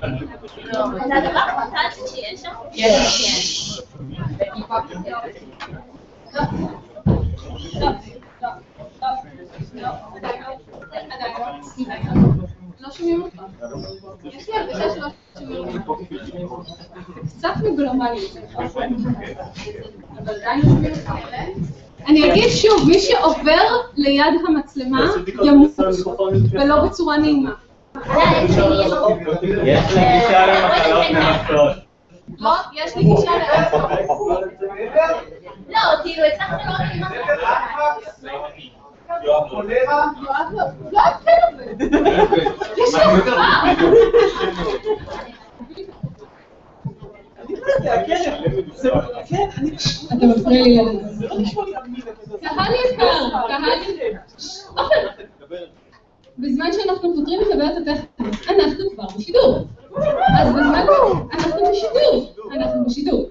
קצת אותך. אני אגיד שוב, מי שעובר ליד המצלמה ימות, ולא בצורה נעימה. יש לי גישה למחלות ממסעות. לא, יש לי גישה לאלכוהול. לא, כאילו, אצלך זה לא נעים יואב לא, לא אפילו. יש לי עזרה. אתה מפריע לי לדבר. קהל יקר, קהל יקר. בזמן שאנחנו פותרים את הבעיות הטכניות, אנחנו כבר בשידור. אז בזמן, אנחנו בשידור, אנחנו בשידור.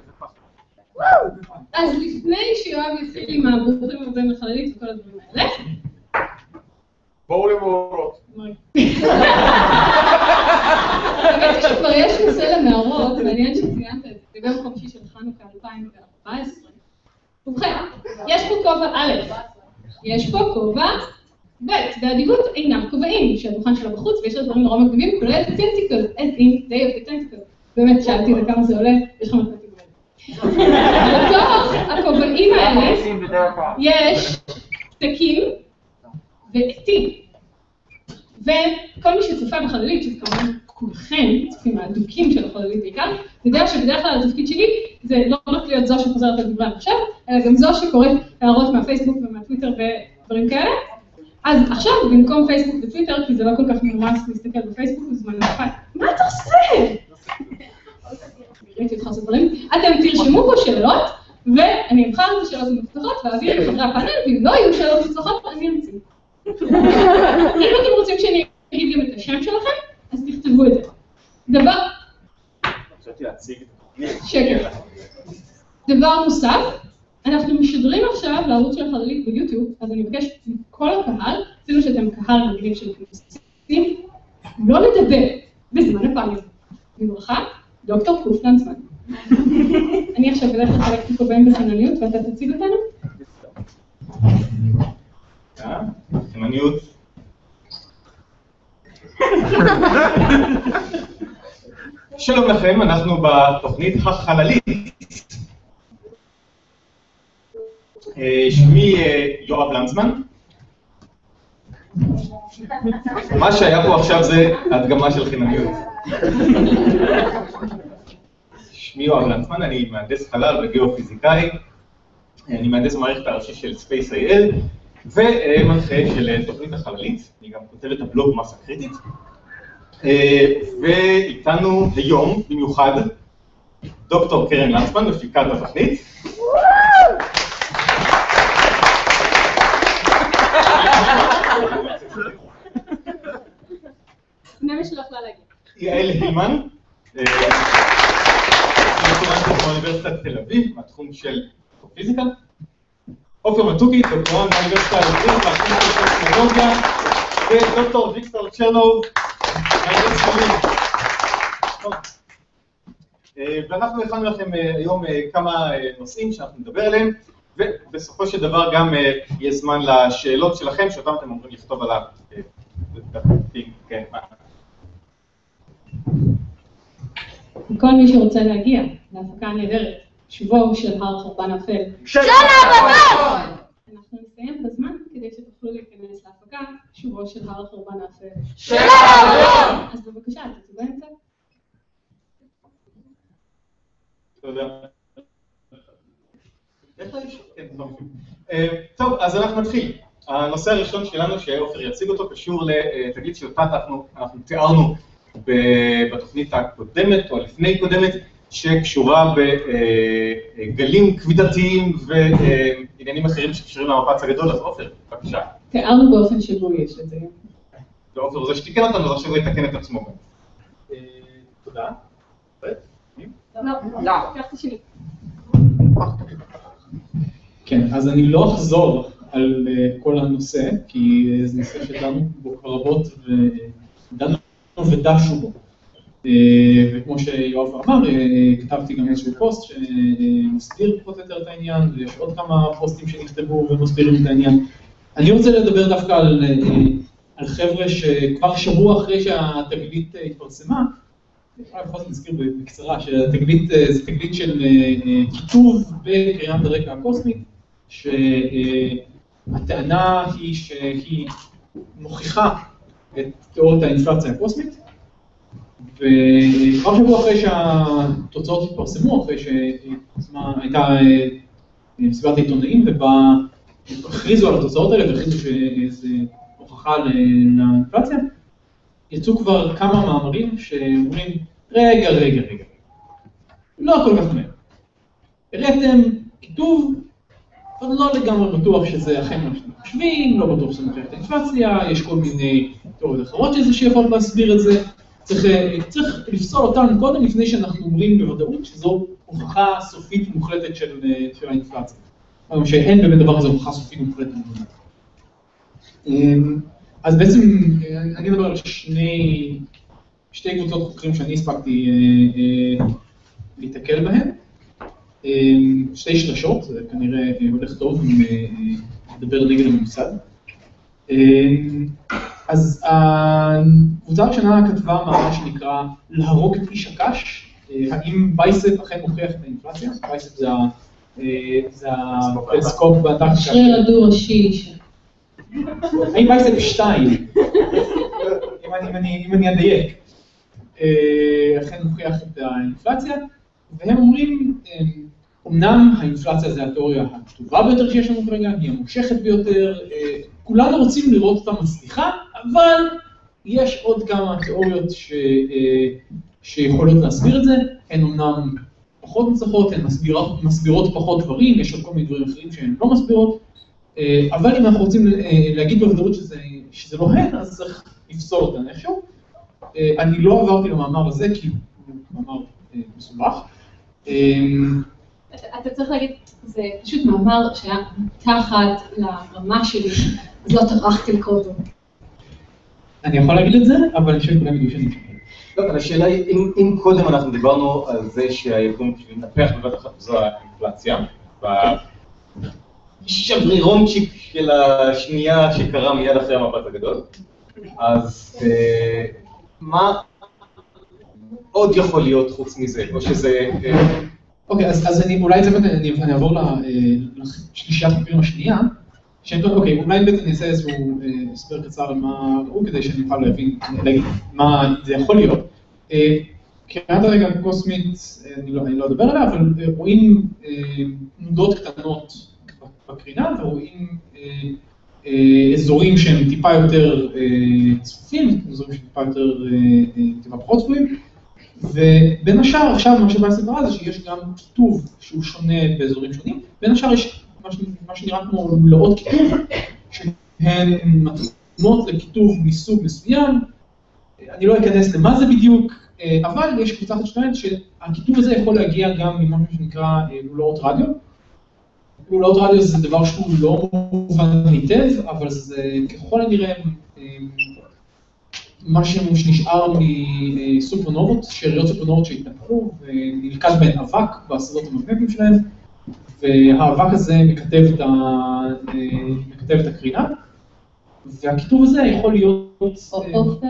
אז לפני שיואב יתחיל עם הברוכים הבאים לחללית וכל הדברים האלה, בואו למאורות. האמת היא שכבר יש נושא למאורות, מעניין שציינת את זה, ביום חמישי של חנוכה 2014. ובכן, יש פה כובע א', יש פה כובע ב', באדיבות אינם כובעים, שהדוכן שלה בחוץ ויש לה דברים נורא מגניבים, כולל טנטיקל, as in day of the tentacle. באמת, שאלתי את זה עולה, יש לך מתנתים בתוך הכובעים האלה יש פתקים ועטים. וכל מי שצופה בחללית, שזה כמובן כולכם, צופים האדוקים של החללית בעיקר, יודע שבדרך כלל התפקיד שלי זה לא רק להיות זו שחוזרת על דברי המחשב, אלא גם זו שקוראת הערות מהפייסבוק ומהטוויטר ודברים כאלה. אז עכשיו, במקום פייסבוק וטוויטר, כי זה לא כל כך מומס להסתכל בפייסבוק בזמן המפת, מה אתה עושה? ראיתי אותך עושה דברים. אתם תרשמו פה שאלות, ואני אבחר את השאלות המפתחות ואעביר לחברי הפאנל, ואם לא יהיו שאלות מפתחות, אני אמציא. אם אתם רוצים שאני אגיד גם את השם שלכם, אז תכתבו את זה. דבר. דבר נוסף, אנחנו משדרים עכשיו לערוץ של החללית ביוטיוב, אז אני מבקש מכל הקהל, אפילו שאתם קהל רגילים של כנסים, לא לדבר בזמן הפאנל. בברכה, דוקטור קוף לנצמן. אני עכשיו אלך לחלק את הכובעים בחינניות ואתה תציג אותנו? חינניות. שלום לכם, אנחנו בתוכנית החללית. אה, שמי אה, יואב לנצמן. מה שהיה פה עכשיו זה הדגמה של חינניות. שמי יואב לנצמן, אני מהנדס חלל וגיאופיזיקאי. אני מהנדס המערכת הראשי של Space.il ומנחה של תוכנית החללית, אני גם כותב את הבלוג מסה קריטית. ואיתנו היום במיוחד דוקטור קרן לנצמן, מפיקת התוכנית. נמי שלא יכלה להגיד. יעל הילמן, אה, דוקטורנטית באוניברסיטת תל אביב, מהתחום של פיזיקה. עופר מתוקי, דוקטורנט באוניברסיטה העברית, מהתחום של טכנולוגיה, ודוקטור ויקטור צ'רנוב, מהנדס חולים. אה, ואנחנו הכנו לכם אה, היום אה, כמה אה, נושאים שאנחנו נדבר עליהם, ובסופו של דבר גם אה, יהיה זמן לשאלות שלכם, שאותם אתם אמורים לכתוב על הדפים. כל מי שרוצה להגיע להפקה הנהדרת, שובו של הר חורבן אפל. של הרבנות! אנחנו נסיים בזמן כדי שתוכלו להיכנס להפקה, שובו של הר חורבן האפל. של הרבנות! אז בבקשה, תצאו באמצע. תודה. איך האיש? טוב. אה, טוב, אז אנחנו נתחיל. הנושא הראשון שלנו, שעופר יציג אותו, קשור לתגלית שאותה אנחנו תיארנו בתוכנית הקודמת, או הלפני קודמת, שקשורה בגלים כבידתיים ועניינים אחרים שקשורים למפץ הגדול, אז עופר, בבקשה. תיארנו באופן שבו יש את זה. ועופר הוא זה שתיקן אותנו, אז עכשיו הוא יתקן את עצמו. אה, תודה. לא, לא. את השני. כן, אז אני לא אחזור על אה, כל הנושא, כי זה נושא שדנו בו כבר רבות ודנו ודשו בו אה, וכמו שיואב אמר, אה, כתבתי גם איזשהו פוסט שמסביר פחות או יותר את העניין, ויש עוד כמה פוסטים שנכתבו ומסבירים את העניין. אני רוצה לדבר דווקא על, אה, על חבר'ה שכבר שבוע אחרי שהתגלית התפרסמה, אולי בכל זאת נזכיר בקצרה שהתגלית זה תגלית של כיתוב בקריאת הרקע הקוסמית, שהטענה היא שהיא מוכיחה את תיאוריית האינפלציה הקוסמית, וכבר שבוע אחרי שהתוצאות התפרסמו, אחרי שהייתה אה, מסיבת העיתונאים ובה הכריזו על התוצאות האלה והכריזו שזה הוכחה לאינפלציה, יצאו כבר כמה מאמרים שאומרים, רגע, רגע, רגע, לא כל כך מהר. הראיתם כיתוב, אבל לא לגמרי בטוח שזה אכן מה שאתם חושבים, לא בטוח שזה מוכיח את האינפלציה, יש כל מיני תיאוריות אחרות שזה שיכול להסביר את זה. צריך, אה, צריך לפסול אותנו קודם לפני שאנחנו אומרים בוודאות שזו הוכחה סופית מוחלטת של, אה, של האינפלציה. כלומר שאין באמת דבר כזה הוכחה סופית מוחלטת. אמ, אז בעצם אה, אני אדבר על שני, שתי קבוצות חוקרים שאני הספקתי אה, אה, להיתקל בהן. אמ, שתי שלשות, זה כנראה אה, הולך טוב אם אה, אה, נדבר נגד הממסד. אמ, אז הקבוצה הראשונה כתבה מאמר שנקרא להרוג את איש הקש, אה, האם בייסט אכן מוכיח את האינפלציה? בייסט זה ה- אה, הטלסקופ באנטרקטיקה. השריר הדו-ראשי. האם בייסט 2, אם אני- אדייק, אה, אכן מוכיח את האינפלציה, והם אומרים, אה, אמנם האינפלציה זה התיאוריה הטובה ביותר שיש לנו כרגע, היא המושכת ביותר, כולנו רוצים לראות אותה מצליחה, אבל יש עוד כמה תיאוריות ש, אה, שיכולות להסביר את זה, הן אמנם פחות מוצלחות, הן מסבירות, מסבירות פחות דברים, יש עוד כל מיני דברים אחרים שהן לא מסבירות, אה, אבל אם אנחנו רוצים אה, להגיד בוודאות שזה, שזה לא הן, אז צריך לפסול אותן איכשהו. אני לא עברתי למאמר הזה כי הוא מאמר מסובך. אתה צריך להגיד, זה פשוט מאמר שהיה מתחת לרמה שלי, אז לא טרחתי לקרוא אותו. אני יכול להגיד את זה, אבל אני חושב שכולם ידעו שאני משקר. לא, אבל השאלה היא, אם, קודם אנחנו דיברנו על זה בשביל לנפח בבת אחת זו האינפלציה, בשברירונצ'יק של השנייה שקרה מיד אחרי המבט הגדול, אז אה, מה עוד יכול להיות חוץ מזה, או שזה... אה, אוקיי, אז, אני, אולי אני, אעבור אה, לשלישיית החוקרים השנייה, אוקיי, אולי באמת אני אעשה איזשהו אה, הסבר קצר על מה ראו, כדי שאני אוכל להבין, להגיד מה זה יכול להיות. אה, קריאת הרגע הקוסמית, אה, אני לא, אני לא אדבר עליה, אבל רואים תנודות קטנות בקרינה, ורואים אזורים שהם טיפה יותר צפופים, אזורים שהם טיפה יותר, טיפה פחות צפויים. ובין השאר, עכשיו מה שבא לסדרה זה שיש גם כיתוב שהוא שונה באזורים שונים, בין השאר יש מה, שנראה כמו לולאות כיתוב, שהן מתאימות לכיתוב מסוג מסוים, אני לא אכנס למה זה בדיוק, אה, אבל יש קבוצה אחת שטוענת שהכיתוב הזה יכול להגיע גם ממשהו שנקרא אה, לולאות רדיו. לולאות רדיו זה דבר שהוא לא מובן היטב, אבל זה ככל הנראה אה, משהו שנשאר מסופרנובות, שאריות סופרנובות שהתנפחו ונלכד בהן אבק בשדות המגנטיים שלהם, והאבק הזה מכתב את, ה... מכתב את הקרינה, והכיתוב הזה יכול להיות... עופר?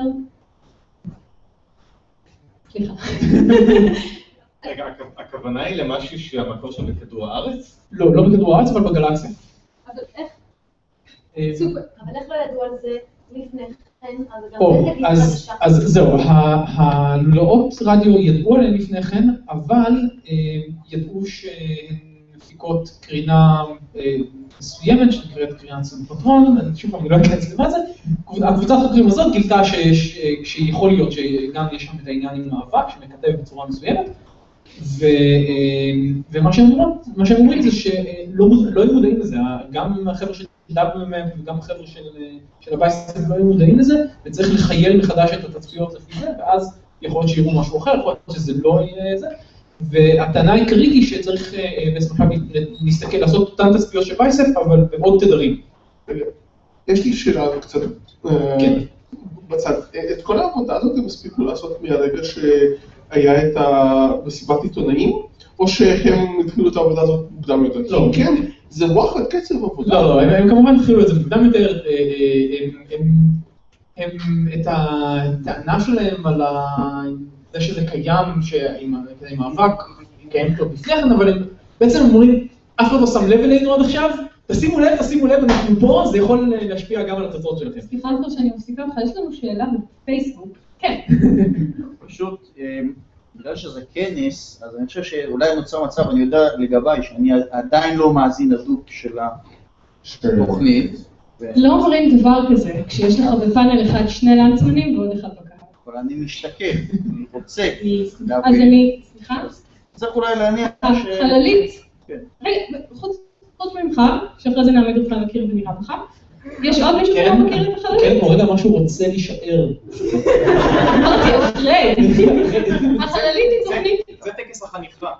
סליחה. רגע, הכ- הכוונה היא למשהו שהמקור שלו בכדור הארץ? לא, לא בכדור הארץ, אבל בגלקסיה. אבל איך, אה, סופר, אבל איך לא ידעו על זה לפני כן, אז גם אז, זהו, הלולאות רדיו ידעו עליהן לפני כן, אבל אה, ידעו שהן מפיקות קרינה אה, מסוימת, שנקראת קרינת סינפוטרון, אני שוב פעם, לא אכנס למה זה, הקבוצת החוקרים הזאת גילתה שיש, אה, שיכול להיות שגם יש שם את העניין עם מאבק שמכתב בצורה מסוימת, ו, אה, ומה שהם אומרים, זה שלא לא היו מודעים לזה, גם החבר'ה של WMM וגם החבר'ה של, של הבייסטים לא היו מודעים לזה, וצריך לחייל מחדש את התצפיות לפי זה, ואז יכול להיות שיראו משהו אחר, יכול להיות שזה לא יהיה זה. והטענה העיקרית היא שצריך אה, אה, בעצם עכשיו להסתכל, לעשות אותן תצפיות של בייסט, אבל בעוד תדרים. יש לי שאלה קצת, אה, כן. בצד. את כל העבודה הזאת הם הספיקו לעשות מהרגע שהיה את המסיבת עיתונאים, או שהם התחילו את העבודה הזאת מוקדם יותר? לא. כן, זה וואחד קצב עבודה. לא, לא, הם, כמובן התחילו את זה מוקדם יותר, הם, את הטענה שלהם על ה- זה שזה קיים, שעם האבק, קיים כבר לפני כן, אבל הם בעצם אומרים, אף אחד לא שם לב אלינו עד עכשיו, תשימו לב, תשימו לב, אנחנו פה, זה יכול להשפיע גם על התוצאות שלכם. סליחה כבר שאני מפסיקה אותך, יש לנו שאלה בפייסבוק. כן. פשוט, אה, בגלל שזה כנס, אז אני חושב שאולי נוצר מצב, אני יודע לגביי, שאני עדיין לא מאזין הדוק של התוכנית. ו- לא אומרים דבר כזה, כשיש לך בפאנל אחד שני לנצמנים ועוד אחד בקהל. אבל אני משתקף, אני רוצה אז להבין. אני, סליחה? צריך אולי להניח ש... החללית, כן. רגע, חוץ ממך, שאחרי זה נעמיד אותך מכיר ונראה בך, יש עוד מישהו שלא מכיר את כן, החללית? מוריד על מה שהוא רוצה להישאר. אמרתי, אחרי. החללית היא תוכנית, זה טקס החניכה.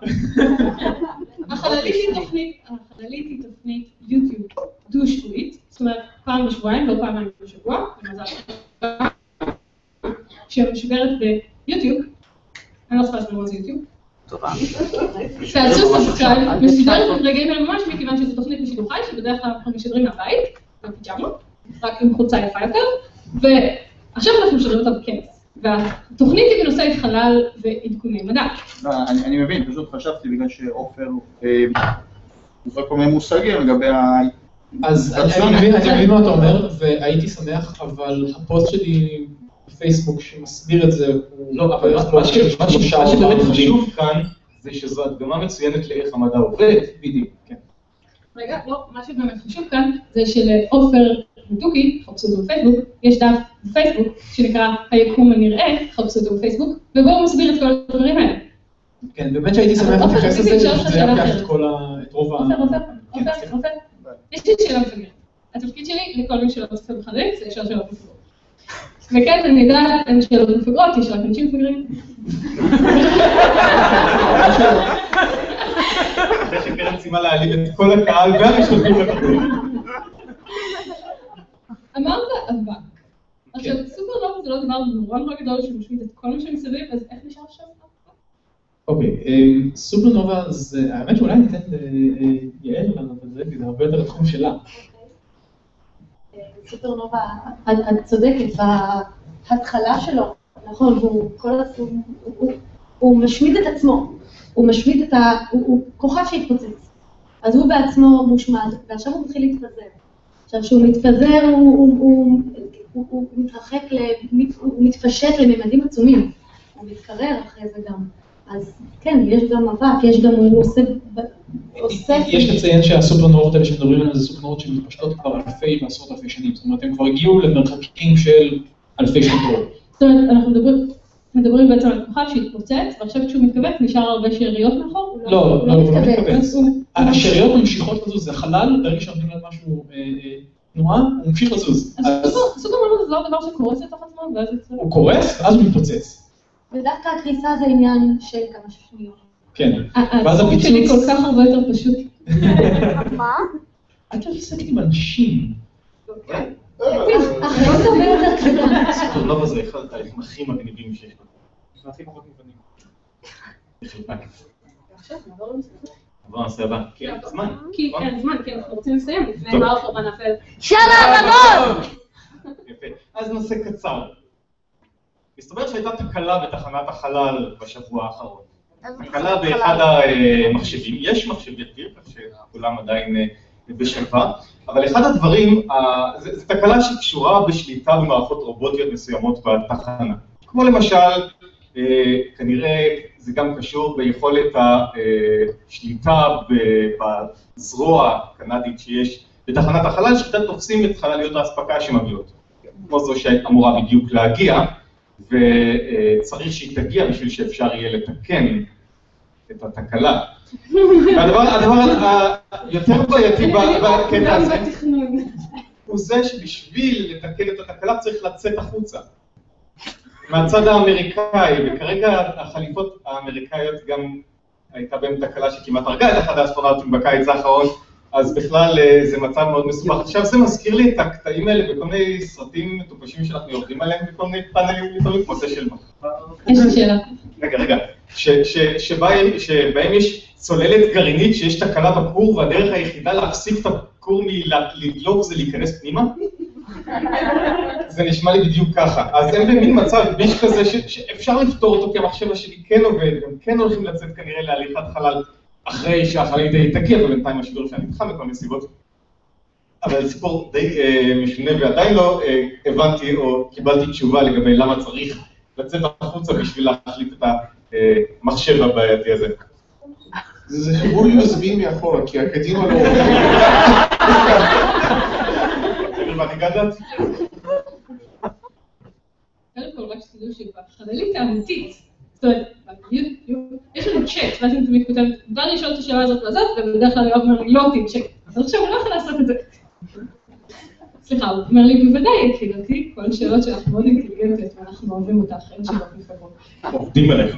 החללית היא תוכנית, החללית היא תוכנית יוטיוב דו-שבועית, זאת אומרת פעם בשבועיים, לא פעמיים בשבוע, במזל שמשודרת ביוטיוב, אני לא צריכה להסביר מה זה יוטיוב. תעשו subscribe, משודרת ברגעים אלה ממש מכיוון שזו תוכנית בשידור חי, שבדרך כלל אנחנו משדרים מהבית, בפיג'מות, רק עם חולצה יפה יותר, ועכשיו אנחנו משדרים אותה בכנס. והתוכנית היא בנושאי חלל ועדכוני מדע. לא, אני, מבין, פשוט חשבתי בגלל שעופר, אה, הוא כל מיני מושגים לגבי ה... אז אני- אני מבין, אני מבין מה אתה אומר, והייתי שמח, אבל הפוסט שלי בפייסבוק שמסביר את זה, הוא... לא, אבל מה- שבאמת חשוב כאן, זה שזו הדגמה מצוינת לאיך המדע עובד. בדיוק, כן. רגע, לא, מה שבאמת חשוב כאן, זה שלעופר מתוקי, חפשו אותו בפייסבוק, יש דף בפייסבוק שנקרא היקום הנראה, חפשו אותו בפייסבוק, ובו הוא מסביר את כל הדברים האלה. כן, באמת שהייתי שמח להתייחס לזה, זה שאלה היה לוקח. את כל ה... את רוב ה... עופר, עופר, כן, עופר. עופר, יש לי שאלה מפגרת. התפקיד שלי, לכל מי שלא צופה בחדרים, זה לשאול שאלות מפגרות. וכן, אני יודעת, אין שאלות מפגרות, יש רק אנשים מפגרים. אחרי שקרן סיימה להעליב את כל הקהל והמשתתפים בתוכנית. אמרת אבק. עכשיו, סופרנובה זה לא דבר נורא נורא גדול שמשמיד את כל מה שמסביב, אז איך נשאר שם? אוקיי, אמ, סופרנובה זה, האמת שאולי ניתן ליעל לענות על זה, כי זה הרבה יותר התחום שלה. סופרנובה, את צודקת, בהתחלה שלו, נכון, והוא כל הזמן, הוא- הוא- הוא משמיד את עצמו, הוא משמיד את ה... הוא הוא כוכב שהתפוצץ. אז הוא בעצמו מושמד, ועכשיו הוא מתחיל להתפזר. עכשיו, כשהוא מתפזר, הוא, הוא, הוא, הוא, הוא מתרחק, הוא מתפשט לממדים עצומים. הוא מתקרר אחרי זה גם. אז כן, יש גם אבק, יש גם, הוא עושה... יש לציין שהסופרנובות האלה שמדברים עליהן זה סופרנובות שמתפשטות כבר אלפי ועשרות אלפי שנים, זאת אומרת, הם כבר הגיעו למרחקים של אלפי שנות אור. זאת אומרת, אנחנו מדברים, מדברים בעצם על כוכב שהתפוצץ, ועכשיו כשהוא מתכווץ נשאר הרבה שאריות מאחור? לא, לא, לא, הוא לא מתכווץ. אז הוא- השאריות ממשיכות לזוז, זה חלל, ברגע שנותנים להם משהו, אה, אה, תנועה, הוא ממשיך לזוז. אז סופר- סופרנובה זה לא דבר שקורס לתוך עצמו, ואז. הוא קורס, ואז הוא מתפוצץ. ודווקא הקריסה זה עניין של כמה שניות. כן. ואז התחום שלי הפיצוץ... כל כך הרבה יותר פשוט. מה? את לא מתעסקת עם אנשים. אחריות הרבה יותר כבדה. סופרנובה זה אחד התהליכים הכי מגניבים שיש לנו. הכי פחות מובנים. בחלקה. עבור הנושא הבא. כן, זמן. כי אין זמן, כי אנחנו רוצים לסיים לפני טוב. מה אופר בנאפל. יפה. אז נושא קצר. מסתבר שהייתה תקלה בתחנת החלל בשבוע האחרון. תקלה באחד המחשבים, יש מחשב יתיר, כך שכולם עדיין אה, בשלווה, אבל אחד הדברים, אה, זה תקלה שקשורה בשליטה במערכות רובוטיות מסוימות בתחנה. כמו למשל, אה, כנראה זה גם קשור ביכולת השליטה בזרוע הקנדית שיש בתחנת החלל, שאיתה תופסים את חלליות האספקה שמגיעות. כמו זו שאמורה בדיוק להגיע, וצריך שהיא תגיע בשביל שאפשר יהיה לתקן את התקלה. והדבר הדבר היותר בעייתי בקטע הזה הוא זה שבשביל לתקן את התקלה צריך לצאת החוצה. מהצד האמריקאי, וכרגע החליפות האמריקאיות גם הייתה בהם תקלה שכמעט הרגה את אחד האסטרונאוטים בקיץ האחרון, אז בכלל אה, זה מצב מאוד מסובך. עכשיו זה מזכיר לי את הקטעים האלה בכל מיני סרטים מטופשים שאנחנו יורדים עליהם בכל מיני פאנלים לפעמים, כמו זה של מחר. יש לי שאלה. רגע, רגע, שבהם יש צוללת גרעינית שיש תקלה בכור והדרך היחידה להפסיק את הכור מלדלוק זה להיכנס פנימה? זה נשמע לי בדיוק ככה. אז הם במין מצב ביש כזה שאפשר לפתור אותו כי המחשב השני כן עובד, גם כן הולכים לצאת כנראה להליכת חלל אחרי שהחלל די תגיע, ובינתיים השידור שלהם נדחה מכל מיני סיבות. אבל סיפור די אה, משונה ועדיין לא אה, הבנתי או קיבלתי תשובה לגבי למה צריך לצאת החוצה בשביל להחליף את המחשב הבעייתי הזה. זה חיבור USB מאחורה, כי הקדימה לא? קודם כל, רק שתדעו שבחללית האמיתית, יש לנו צ'אט, ואז אני תמיד כותבת, בא לי לשאול את השאלה הזאת לזאת, ובדרך כלל יואב אומר לי, לא תמצ'ק. אז עכשיו הוא לא יכול לעשות את זה. סליחה, הוא אומר לי, בוודאי, יקירתי, כל השאלות שלך מאוד אינטליגנטיות, ואנחנו אוהבים אותך, אין שאלות מפגרות. עובדים עליך.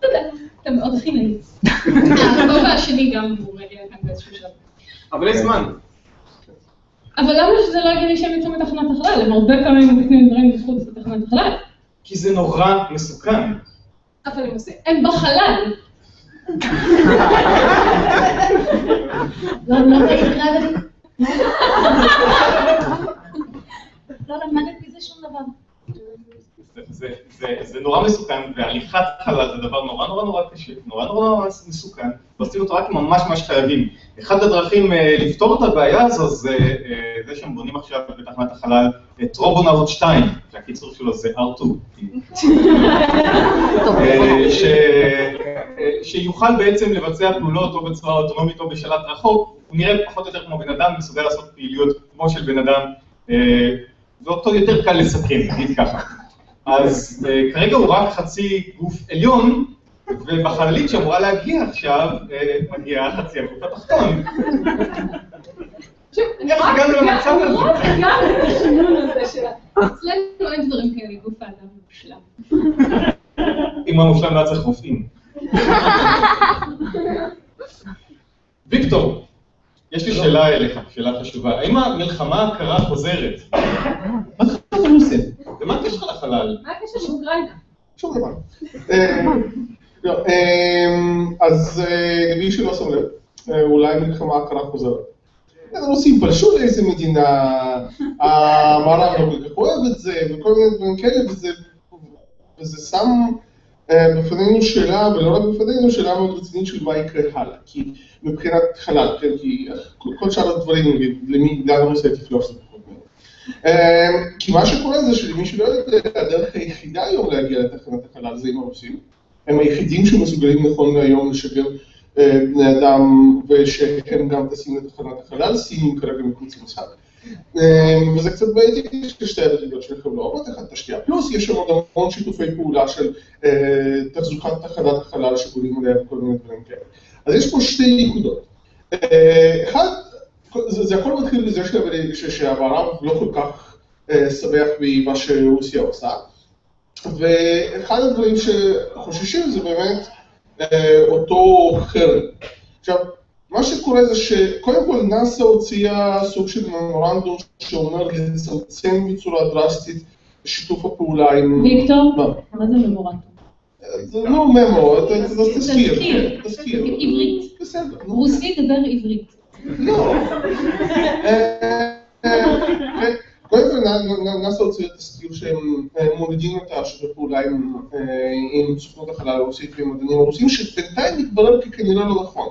תודה, אתה מאוד נעים. הכובע השני גם הוא מגיע כאן באיזשהו שלב. אבל יש זמן. אבל למה שזה לא הגיוני שהם יצאו מתחנת החלל? הם הרבה פעמים מתקנים דברים מחוץ לתחנת החלל. כי זה נורא מסוכן. אבל הם עושים, הם בחלל. לא לא ראיתי, לא למדתי זה שום דבר. זה, זה, זה, נורא מסוכן, והליכת חלל זה דבר נורא נורא נורא קשה, נורא נורא נורא מסוכן, ועושים אותו רק ממש ממש חייבים. אחת הדרכים אה, לפתור את הבעיה הזו זה אה, זה שהם בונים עכשיו בתחנת החלל את רובונאוט 2, שהקיצור שלו זה R2. אה, ש- אה, שיוכל בעצם לבצע פעולות או בצורה אוטונומית או בשלט רחוק, הוא נראה פחות או יותר כמו בן אדם, מסוגל לעשות פעילויות כמו של בן אדם, אה, ואותו יותר קל לסכם, נגיד ככה. אז אה, כרגע הוא רק חצי גוף עליון, ובחללית שאמורה להגיע עכשיו, אה, מגיע חצי הגוף התחתון. איך הגענו למצב הזה? למרות גם את השינון הזה של ה... אצלנו אין דברים כאלה, גוף האדם מושלם. אם הוא המושלם לא צריך רופאים. ויקטור, יש לי שאלה אליך, שאלה חשובה. האם המלחמה הקרה חוזרת? מה קרה ברוסיה? ומה הקשר לחלל? מה הקשר לאוקראינה? שום דבר. אה, לא, אה, אז אה, למי שלא שם לב, אולי מלחמה הקרה חוזרת. הרוסים פלשו לאיזה מדינה, המערב לא כל כך אוהב את זה, וכל מיני דברים כאלה, וזה, שם בפנינו שאלה, ולא רק בפנינו, שאלה מאוד רצינית של מה יקרה הלאה. כי מבחינת חלל, כן, כי כל שאר הדברים, נגיד, למי, לאן רוסיה תפלוש זה פחות מעניין. אה, כי מה שקורה זה שלמי שלא יודע, הדרך היחידה היום להגיע לתחנת החלל זה עם הרוסים. הם היחידים שמסוגלים נכון להיום לשגר אה, בני אדם ושהם גם טסים לתחנת החלל, סינים כרגע מחוץ למשחק. אה, וזה קצת בעייתי ששתי היחידות שלכם לא עובדות אחת את השנייה. פלוס יש שם עוד המון שיתופי פעולה של אה, תחזוקת תחנת החלל שבונים עליה וכל מיני דברים כאלה. אז יש פה שתי נקודות. אה, אחד, זה, הכל מתחיל בזה ש- שהמערב לא כל כך אה, שמח ממה שרוסיה עושה. ואחד הדברים שחוששים זה באמת אותו חרם. עכשיו, מה שקורה זה שקודם כל נאס"א הוציאה סוג של ממורנדום שאומר לצמצם בצורה דרסטית שיתוף הפעולה עם... ויקטור? מה? זה ממורנטום? זה לא ממו, זה תזכיר. תזכיר. עברית. בסדר. רוסי דבר עברית. לא. אה, אה, קודם כל נאס"א הוציאה תזכיר שהם אה, מורידים את השיתוף פעולה עם, אה, סוכנות החלל הרוסית ועם המדענים הרוסים, שבינתיים מתברר ככנראה לא נכון.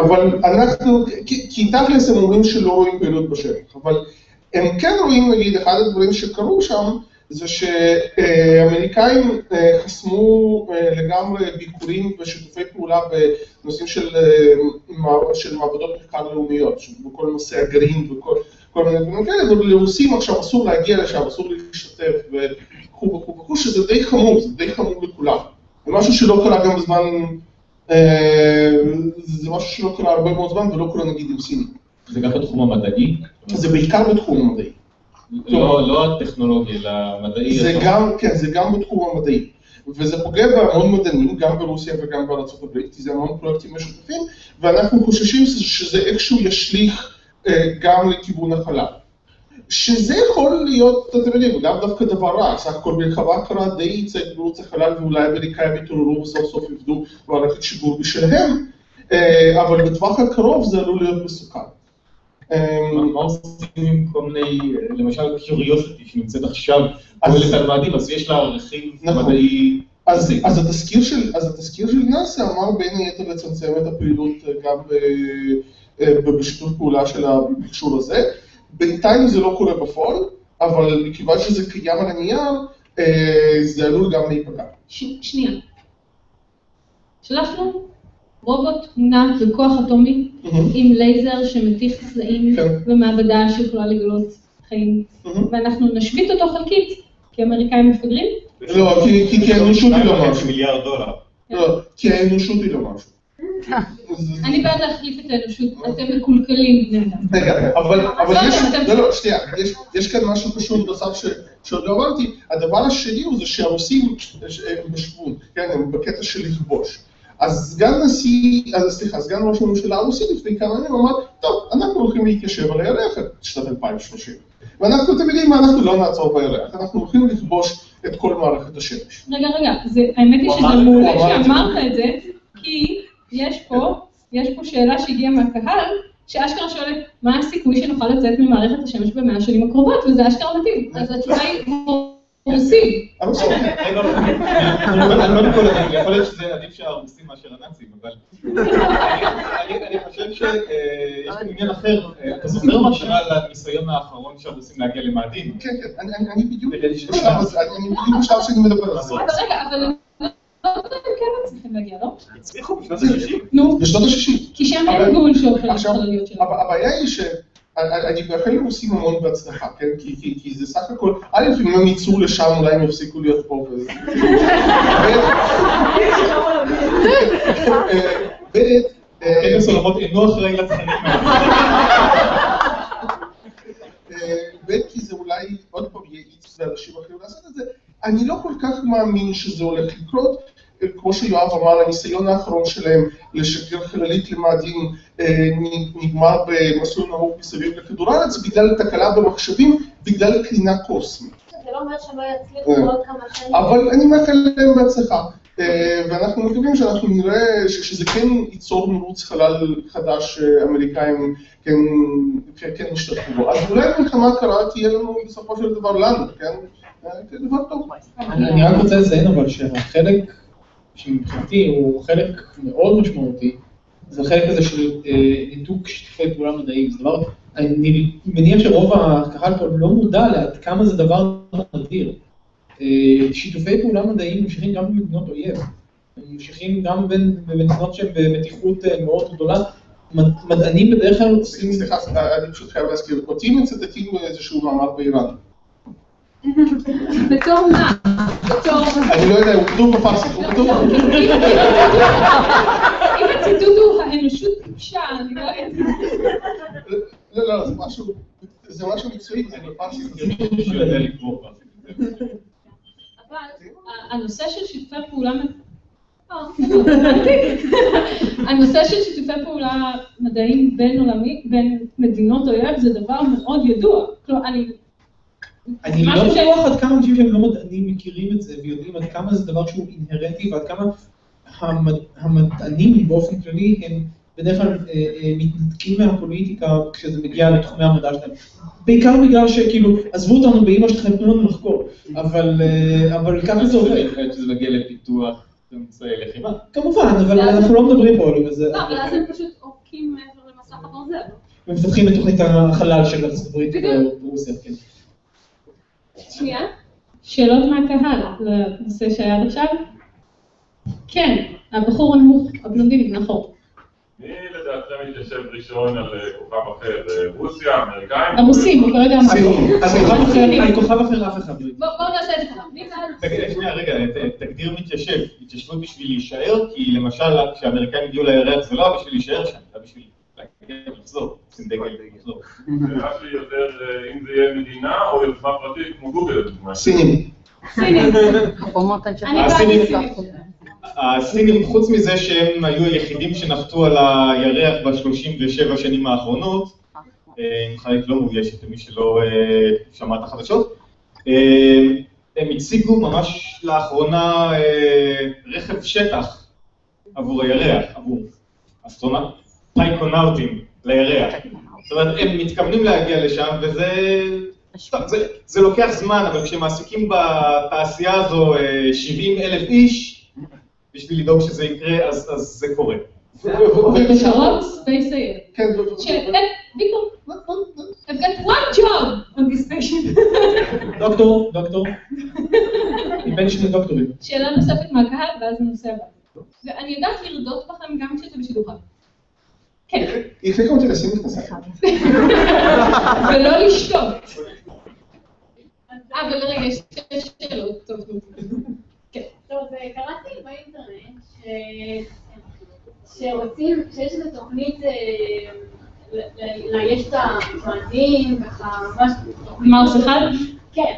אבל אנחנו, כי תכלס הם אומרים שלא רואים פעילות בשטח, אבל הם כן רואים, נגיד, אחד הדברים שקרו שם, זה שאמריקאים אה, חסמו אה, לגמרי ביקורים ושיתופי פעולה בנושאים של, אה, של מעבדות מחקר לאומיות, בכל נושא הגרעין וכל כל מיני דברים כאלה, ולרוסים עכשיו אסור להגיע לשם, אסור להשתתף וכו' וכו' וכו', שזה די חמור, זה די חמור לכולם. זה משהו שלא קרה גם בזמן, זה משהו שלא קרה הרבה מאוד זמן ולא קורה נגיד עם סינים. זה גם בתחום המדעי? זה בעיקר בתחום המדעי. לא לא הטכנולוגי, אלא המדעי. זה. גם, כן, זה גם בתחום המדעי. וזה פוגע בהמון מדענים, גם ברוסיה וגם בארצות הברית, כי זה המון פרויקטים משותפים, ואנחנו חוששים שזה איכשהו ישליך אה, גם לכיוון החלל. שזה יכול להיות, אתם יודעים, לאו דווקא דבר רע, סך הכל מלחמה קרה די יצא את החלל ואולי האמריקאים יתעוררו וסוף סוף יבדו מערכת שיגור בשלהם, אה, אבל בטווח הקרוב זה עלול להיות מסוכן. אה, מה עושים עם כל מיני, למשל קיוריוסיטי שנמצאת עכשיו, פועלת על מאדים, אז יש לה רכיב נכון. מדעי... אז, אז, התזכיר של, אז התזכיר של נאס"א אמר בין היתר לצמצם את הפעילות אה, גם אה, בשיתוף פעולה של המכשור הזה. בינתיים זה לא קורה בפועל, אבל מכיוון שזה קיים על הנייר, אה, זה עלול גם להיפגע. ש... שנייה. שלחנו רובוט מונע בכוח אטומי עם לייזר שמתיך צלעים כן. במעבדה שיכולה לגלות חיים, ואנחנו נשבית אותו חלקית, כי האמריקאים מפגרים. לא, כי, האנושות היא לא משהו. מיליארד דולר. לא, כי האנושות היא לא משהו. אני בעד להחליף את האנושות, אתם מקולקלים בני אדם. רגע, אבל, אבל יש, לא, לא, שנייה, יש, יש כאן משהו חשוב נוסף שעוד לא אמרתי, הדבר השני הוא זה שהרוסים הם בשוון, כן, הם בקטע של לכבוש. אז סגן נשיא, אז סליחה, סגן ראש הממשלה הרוסי לפני כמה ימים אמר, טוב, אנחנו הולכים להתיישב על הירח עד שנת 2030. ואנחנו, אתם יודעים מה, אנחנו לא נעצור בירח, אנחנו הולכים לכבוש את כל מערכת השמש. רגע, רגע, זה, האמת היא שזה מעולה. שאמרת את זה, כי יש פה, יש פה שאלה שהגיעה מהקהל, שאשכרה שואלת, מה הסיכוי שנוכל לצאת ממערכת השמש במאה השנים הקרובות, וזה אשכרה מתאים. אז התשובה היא, רוסים. הרוסים, רגע, לא, קודם כל, יכול להיות שזה עדיף שהרוסים מאשר הנאצים, אבל אני- אני חושב שיש כאן עניין אחר, אה, אתה זוכר מה קרה לניסיון האחרון שהרוסים להגיע למאדים? כן, כן, אני, בדיוק אני בדיוק בשלב שאני מדבר על זה. אבל רגע, אבל לא מצליחים להגיע, לא? הצליחו בשנות ה-60. נו, בשנות ה-60. כי שם אין גבול לחלליות שלהם. הב- הבעיה היא שאני מאחל לרוסים המון בהצלחה, כן? כי, כי, כי זה סך הכל, א', אם הם יצאו לשם אולי הם יפסיקו להיות פה. וזה- ב', כנס עולמות אינו אחראי לתכנים ב', כי זה אולי עוד פעם יאיץ לאנשים אחרים לעשות את זה. אני לא כל כך מאמין שזה הולך לקרות. אה, כמו שיואב אמר, הניסיון האחרון שלהם לשגר חללית למאדים אה, נגמר במסלול נמוך מסביב לכדור הארץ בגלל תקלה במחשבים, בגלל קרינה קוסמית. זה לא אומר שהם לא יצליחו בעוד כמה שנים. אבל אני מאחל להם בהצלחה. אה, ואנחנו מקווים שאנחנו נראה שזה כן ייצור מרוץ חלל חדש שאמריקאים כן, כן, כן ישתתפו בו. אז אולי מלחמה קרה תהיה לנו בסופו של דבר לנו, כן? אני רק רוצה לציין אבל שהחלק שמבחינתי הוא חלק מאוד משמעותי, זה החלק הזה של אה, ניתוק שיתופי פעולה מדעיים. זה דבר, אני מניח שרוב הקהל פה לא מודע לעד כמה זה דבר נדיר. אה, שיתופי פעולה מדעיים ממשיכים גם במדינות אויב. הם ממשיכים גם במדינות שהן במתיחות אה, מאוד גדולה. מד- מדענים בדרך כלל עושים... סליחה, אני פשוט חייב להזכיר, אותי מצטטים באיזשהו מאמר באיראן. בתור מה? בתור... אני לא יודע, הוא כתוב בפרסית, הוא כתוב... אם הציטוט הוא האנושות טיפשה, אני לא יודעת. לא, לא, זה משהו, זה משהו מקצועי, זה בפרסית. כבר. אבל הנושא של שיתופי פעולה... אה, הנושא של שיתופי פעולה מדעיים בין עולמי, בין מדינות אויב, זה דבר מאוד ידוע. כלומר, אני... אני לא בטוח עד כמה אנשים שהם לא מדענים מכירים את זה ויודעים עד כמה זה דבר שהוא אינהרנטי ועד כמה המד... המדענים באופן כללי הם בדרך כלל אה, אה, מתנתקים מהפוליטיקה כשזה מגיע לתחומי המדע שלהם. בעיקר בגלל שכאילו, עזבו אותנו באמא שלכם, תנו לנו לחקור, אבל, אה, אבל ככה זה עובד. שזה מגיע לפיתוח אמצעי לחימה. כמובן, אבל אנחנו לא מדברים פה על זה. לא, אבל אז הם פשוט עורקים מעבר למסך הברזל. ומפתחים את תוכנית החלל של ארצות הברית ורוסיה, כן. שנייה. שאלות מהקהל לנושא שהיה עד עכשיו? כן, הבחור הנמוך, הבלונדיני, נכון. מי לדעתכם מתיישב ראשון על אה, כוכב אחר? אה, רוסיה, האמריקאים? הרוסים, הוא כרגע אמר. אז כוכב אחר, על כוכב אחר אף אחד לא. בואו נעשה את זה ככה. שנייה, רגע, תגדיר מתיישב. התיישבות בשביל להישאר, כי למשל, כשהאמריקאים הגיעו לירח זה לא היה בשביל להישאר שם, זה היה בשביל אה. סינים. סינים. הסינים- חוץ מזה שהם היו היחידים שנחתו על הירח ב-37 שנים האחרונות, אה, עם חללית לא מאוישת למי שלא אה, שמע את החדשות, אה, הם הציגו ממש לאחרונה אה, רכב שטח עבור הירח, עבור אסטרונאוט, טייקונאוטים לירח. זאת אומרת, הם מתכוונים להגיע לשם, וזה... טוב, זה, זה לוקח זמן, אבל כשמעסיקים בתעשייה הזו אה, 70 אלף איש, בשביל לדאוג שזה יקרה, אז, אז זה קורה. ובקרוב SpaceIL. כן, ויקטור, I've got one job on this station. דוקטור, דוקטור. היא בין שני דוקטורים. שאלה נוספת מהקהל, ואז הנושא הבא. ואני יודעת לרדות בכם גם כשאתם בשידור חי. כן, החליטו אותי לשים מכנסיים. ולא לשתות. אה, אבל רגע, יש שאלות. טוב, טוב. כן. אה, קראתי באינטרנט שרוצים, שיש איזו תוכנית אה, ל- ל- לאייש את המועדים, ככה, ממש... מרס אחד? כן.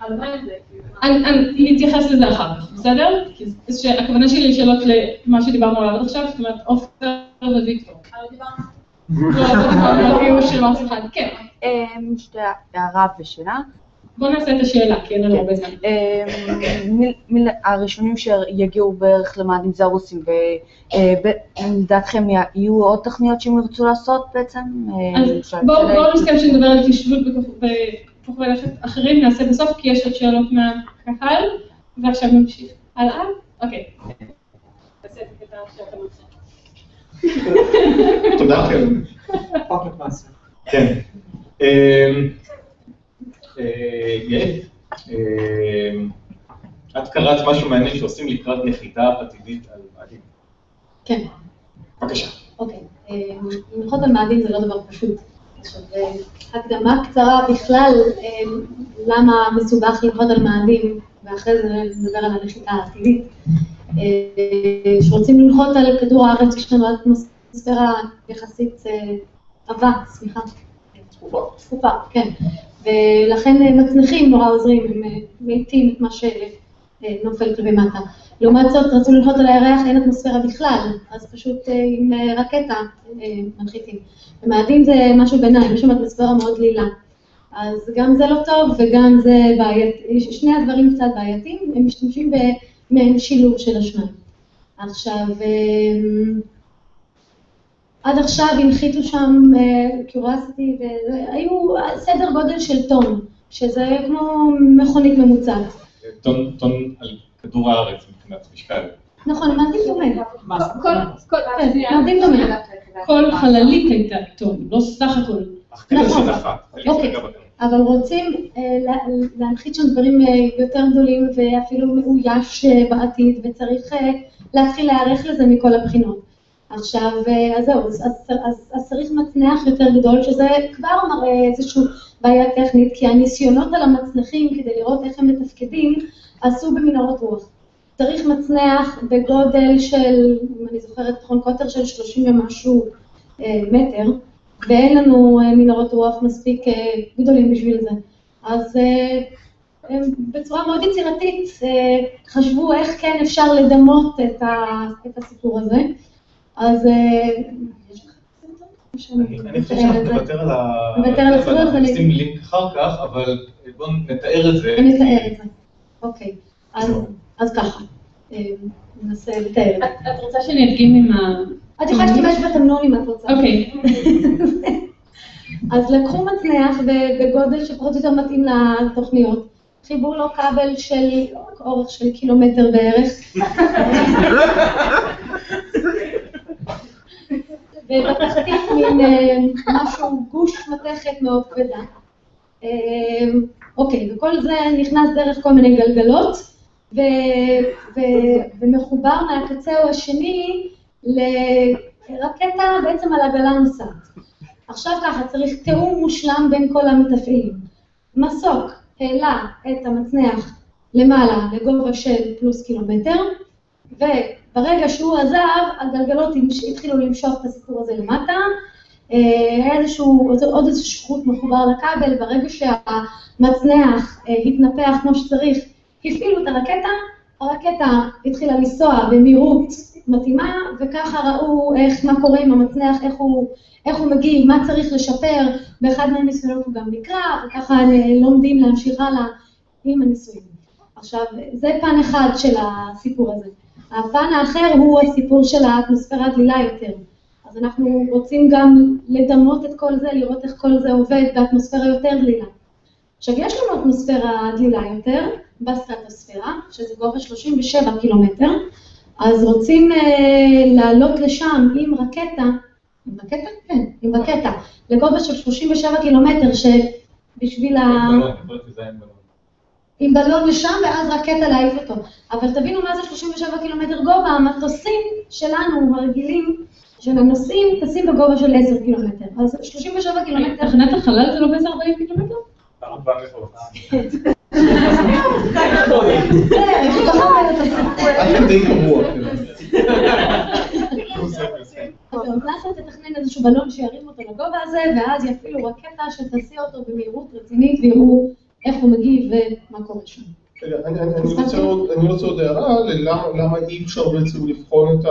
על מה זה? אתייחס לזה אחר כך, בסדר? כי זה שהכוונה שלי לשאלות למה שדיברנו עליו עד עכשיו, זאת אומרת, עופר וויקטור. אמ, שתי הערה ושאלה. בוא נעשה את השאלה, כי אין לנו הרבה זמן. אמ, הראשונים שיגיעו בערך למאדים זה הרוסים, ולדעתכם יהיו עוד תוכניות שהם ירצו לעשות בעצם? אה, אז בואו נסכם שנדבר על התיישבות בכוכ- בכוכבי לכת אחרים, נעשה בסוף, כי יש עוד שאלות מהקהל, ועכשיו נמשיך. הלאה? אוקיי. הקטע שאתה רוצה. תודה, כן. כן. אמ, אה, יעל, אמ, את קראת משהו מעניין שעושים לקראת נחיתה עתידית על מאדים. כן. בבקשה. אוקיי, אה, לנחות על מאדים זה לא דבר פשוט. עכשיו, אה, הקדמה קצרה בכלל, למה מסובך לנחות על מאדים, ואחרי זה נדבר על הנחיתה העתידית. אה, כשרוצים לנחות על כדור הארץ, יש לנו אטמוספירה יחסית אה, עבה, סליחה. צפופה, כן. ולכן אה, מצנחים נורא עוזרים, הם אה, מאיטים את מה שנופל כלפי מטה. לעומת זאת, רצו לנחות על הירח, אין אטמוספירה בכלל, אז פשוט אה, עם אה, רקטה אה, מנחיתים. במאדים זה משהו ביניים, יש שם אטמוספירה מאוד דלילה. אז גם זה לא טוב וגם זה בעייתי, שני הדברים קצת בעייתיים, הם משתמשים במעין שילוב של השניים. עכשיו, אה, עד עכשיו הנחיתו שם קיורסיטי, והיו סדר גודל של טון, שזה כמו מכונית ממוצעת. טון טון על כדור הארץ מבחינת משקל. נכון, מאדים דומה. כל- כל- כן, מאדים דומה. כל חללית הייתה טון, לא סך הכל. נכון. אוקיי. אבל רוצים אה, לה- להנחית שם דברים אה, יותר גדולים ואפילו מאויש אה, בעתיד, וצריך אה, להתחיל להיערך לזה מכל הבחינות. עכשיו, אה, אז זהו, אז, אז, אז, אז צריך מצנח יותר גדול, שזה כבר מראה איזושהי בעיה טכנית, כי הניסיונות על המצנחים כדי לראות איך הם מתפקדים, עשו במנהרות רוח. צריך מצנח בגודל של, אם אני זוכרת נכון, קוטר של 30 ומשהו אה, מטר, ואין לנו אה, מנהרות רוח מספיק אה, גדולים בשביל זה. אז אה, הם בצורה מאוד יצירתית חשבו איך כן אפשר לדמות את, ה, את הסיפור הזה. אז? אני חושב שאנחנו נוותר על ה... נוותר על הסרטון, אנחנו נשים לינק אחר כך, אבל בואו נתאר את זה. אני אתאר את זה. אוקיי, אז, אז ככה, ננסה לתאר את זה. את את רוצה שאני אדגים עם ה... את יכולה להשתמש בתמנון אם את רוצה. אוקיי. אז לקחו מצנח בגודל שפחות או יותר מתאים לתוכניות, חיבור לו כבל של אורך של קילומטר בערך. ובתחתית מין אה, משהו, גוש מתכת מאוד כבדה. אה, אוקיי, וכל זה נכנס דרך כל מיני גלגלות, ומחובר מהקצהו השני לרקטה בעצם על עגלה נוסעת. עכשיו ככה, צריך תיאום מושלם בין כל המתפעלים. מסוק העלה את המצנח למעלה לגובה של פלוס קילומטר, וברגע שהוא עזב, הגלגלות התחילו למשוך את הסיפור הזה למטה, אה, היה איזשהו, עוד איזה שחוט מחובר לכבל, ברגע שהמצנח אה, התנפח כמו שצריך, הפעילו את הרקטה, הרקטה התחילה לנסוע במהירות מתאימה, וככה ראו איך, מה קורה עם המצנח, איך הוא, איך הוא מגיב, מה צריך לשפר, באחד מהניסיונות הוא גם נקרא, וככה לומדים להמשיך הלאה עם הניסויים. עכשיו, זה פן אחד של הסיפור הזה. הפן האחר הוא הסיפור של האטמוספירה הדלילה יותר. אז אנחנו רוצים גם לדמות את כל זה, לראות איך כל זה עובד באטמוספירה יותר דלילה. עכשיו, יש לנו אטמוספירה דלילה יותר, בסטרטוספירה, שזה גובה 37 קילומטר, אז רוצים אה, לעלות לשם עם רקטה, עם רקטה? כן, עם רקטה, לגובה של 37 קילומטר, שבשביל ה... עם בלון לשם ואז רקטה להעיף אותו. אבל תבינו מה זה 37 קילומטר גובה, המטוסים שלנו, הרגילים, של הנוסעים, טסים בגובה של 10 קילומטר. אז 37 קילומטר... תחנת החלל זה לא באיזה 40 קילומטר? עד כדי קבוע. נאס"א תתכנן איזשהו בלון שירים אותו לגובה הזה, ואז יפעילו רקטה שתסיע אותו במהירות רצינית ויראו איך הוא מגיב ומה קורה שם. אני- רוצה עוד- הערה ללמה למה אי אפשר בעצם לבחון את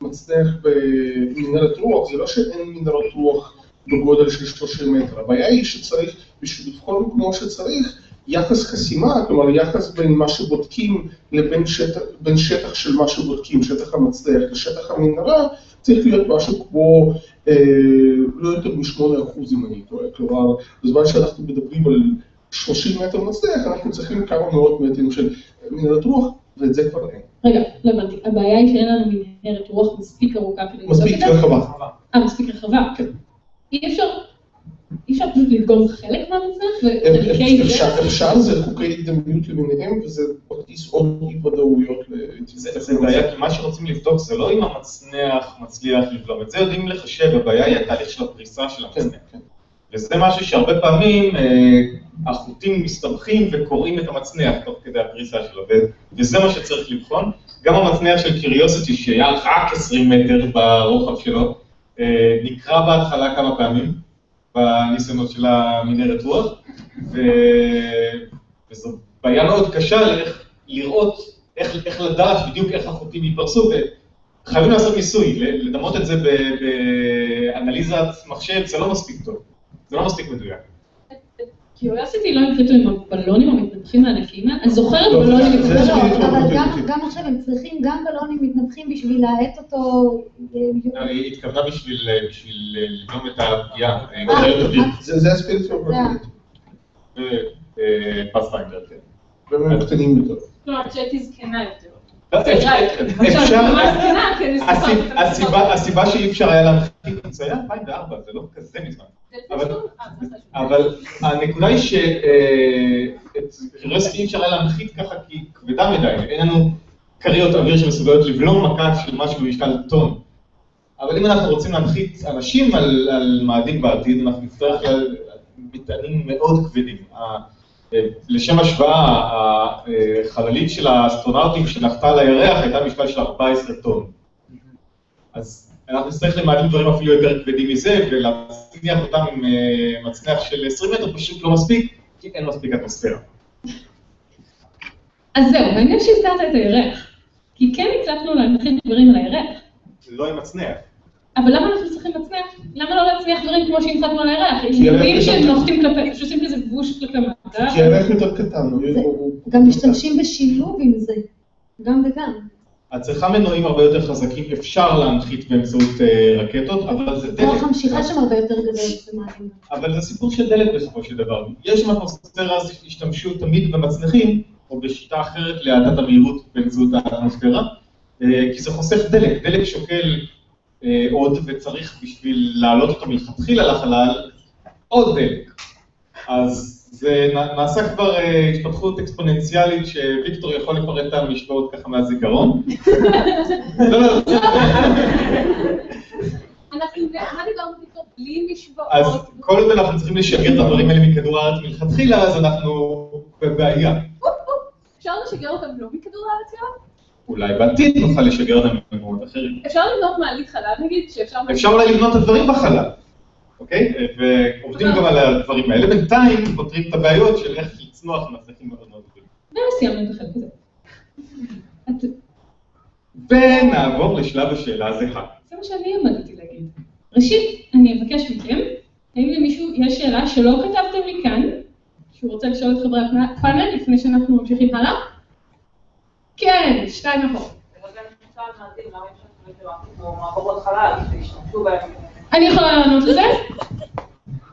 המצנח במנהרת רוח, זה לא שאין מנהרת רוח בגודל של 30 מטר, הבעיה היא שצריך, בשביל לבחון כמו שצריך, יחס חסימה, כלומר יחס בין מה שבודקים לבין שטח, בין שטח של מה שבודקים, שטח המצנח לשטח המנהרה, צריך להיות משהו כמו אה, לא יותר מ-8% אם אני טועה, כלומר, בזמן שאנחנו מדברים על 30 מטר מצנח, אנחנו צריכים כמה מאות מטרים של מנהרת רוח, ואת זה כבר אין. רגע, לא הבנתי. הבעיה היא שאין לנו מנהרת רוח מספיק ארוכה כדי לבדוק מספיק את זה? רחבה. אה, מספיק רחבה? כן. אי אפשר, אי אפשר פשוט לדגום חלק וחלקי אפשר, דרך? אפשר, זה חוקי הזדמנות למיניהם, וזה מכניס עוד אי ודאויות. זה זה בעיה, כי מה שרוצים לבדוק זה לא אם המצנח מצליח לבלום, את זה יודעים לחשב, הבעיה היא התהליך של הפריסה של המצנח. וזה משהו שהרבה פעמים אה, החוטים מסתבכים וקוראים את המצנח תוך כדי הפריסה שלו, וזה מה שצריך לבחון. גם המצנח של קיריוסיטי, שהיה רק 20 מטר ברוחב שלו, אה, נקרע בהתחלה כמה פעמים בניסיונות של המנהרת רוח, וזו בעיה מאוד קשה לאיך- לראות, איך, איך לדעת בדיוק איך החוטים ייפרסו, וחייבים לעשות ניסוי, לדמות את זה באנליזת מחשב, זה לא מספיק טוב, זה לא מספיק מדויק. קיוריוסיטי לא הנחיתו עם הבלונים המתנפחים הענקיים? אני זוכרת לא, בלונים מתנפחים. לא, אבל זה- גם- עכשיו הם צריכים גם בלונים מתנפחים בשביל להאט אותו. אה, היא התכוונה בשביל בשביל לבלום את הפגיעה, אה, זה זה הספקטרום זה- פאת'פיינדר, כן. והם קטנים יותר. כלומר, כשהייתי זקנה יותר. לא, עכשיו, ממש זקנה, כי זוכרת את המספר. הסיבה- שאי אפשר היה להנחית, זה היה 2004, זה לא כזה מזמן. אבל- אה. אבל הנקודה היא שאת רירסקי אי אפשר היה להנחית ככה כי היא כבדה מדי, אין לנו כריות אוויר שמסוגלות לבלום מכה של משהו במשקל טון. אבל אם אנחנו רוצים להנחית אנשים על, על מאדים בעתיד, אנחנו נצטרך ל- מטענים מאוד כבדים. לשם השוואה, החללית של האסטרונאוטים שנחתה על הירח הייתה משקל של 14 טון. אז אנחנו נצטרך למעט דברים אפילו יותר כבדים מזה, ולהצליח אותם עם אה, מצנח של 20 מטר פשוט לא מספיק, כי אין מספיק אטמוספירה. אז זהו, מעניין שהזכרת את הירח. כי כן הצלחנו להנחית דברים על הירח. לא עם מצנח. אבל למה אנחנו צריכים מצנח? למה לא להצליח דברים כמו שהנחתנו על הירח? הירח יודעים שהם נוחתים כלפי, שעושים כזה בוש כלפי מטה. כי הירח יותר קטן, הוא- גם משתמשים בשילוב עם זה, גם וגם. את צריכה מנועים הרבה יותר חזקים, אפשר להנחית באמצעות אה, רקטות, אבל זה דלק. כוח המשיכה שם הרבה יותר גדול. אבל זה סיפור של דלק בסופו של דבר. יש שם אטמוספירה, אז השתמשו תמיד במצנחים, או בשיטה אחרת להאטת המהירות באמצעות האטמוספירה, אה, כי זה חוסך דלק. דלק שוקל עוד, וצריך בשביל להעלות אותו מלכתחילה לחלל, עוד דלק. אז זה נעשה כבר אה, התפתחות אקספוננציאלית שוויקטור יכול לפרט את המשוואות ככה מהזיכרון. אז כל עוד אנחנו צריכים לשגר את הדברים האלה מכדור הארץ מלכתחילה, אז אנחנו בבעיה. אפשר לשגר אותם לא מכדור הארץ גם? אולי בעתיד נוכל לשגר אותם ממקומות אחרים. אפשר לבנות מעלית חלל נגיד, שאפשר... אפשר אולי לבנות את הדברים בחלל. אוקיי? ועובדים גם על הדברים האלה. בינתיים פותרים את הבעיות של איך לצנוח מעסקים מאוד מאוד גדולים. וסיימנו את החלק הזה. ונעבור לשלב השאלה הזהה. זה מה שאני עמדתי להגיד. ראשית, אני אבקש מכם, האם למישהו יש שאלה שלא כתבתם לי כאן, שהוא רוצה לשאול את חברי הפאנל לפני שאנחנו ממשיכים הלאה? כן, שתיים בהם. אני יכולה לענות לזה?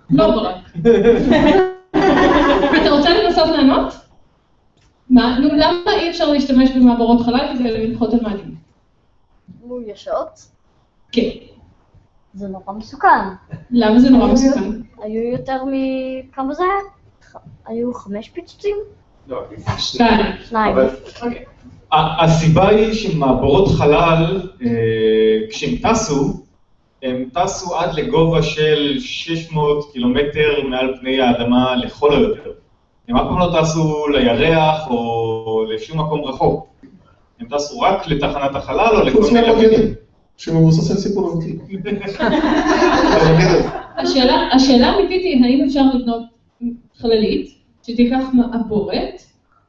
לא ברק. אתה רוצה לנסות לענות? מה? נו, למה אי אפשר להשתמש במעברות חלל כדי לנחות על מאדים? מאוישות? כן. זה נורא מסוכן. למה זה נורא מסוכן? היו יותר מ... כמה זה היה? היו חמש פיצוצים? שתיים. שניים. ה- הסיבה היא שמעבורות חלל, אה, כשהם טסו, הם טסו עד לגובה של 600 קילומטר מעל פני האדמה לכל היותר. הם אף פעם לא טסו לירח או לשום מקום רחוק. הם טסו רק לתחנת החלל או לכל חוץ מיני... מהמגן, שמבוסס על סיפור אמיתי. השאלה האמיתית היא האם אפשר לבנות חללית שתיקח מעבורת,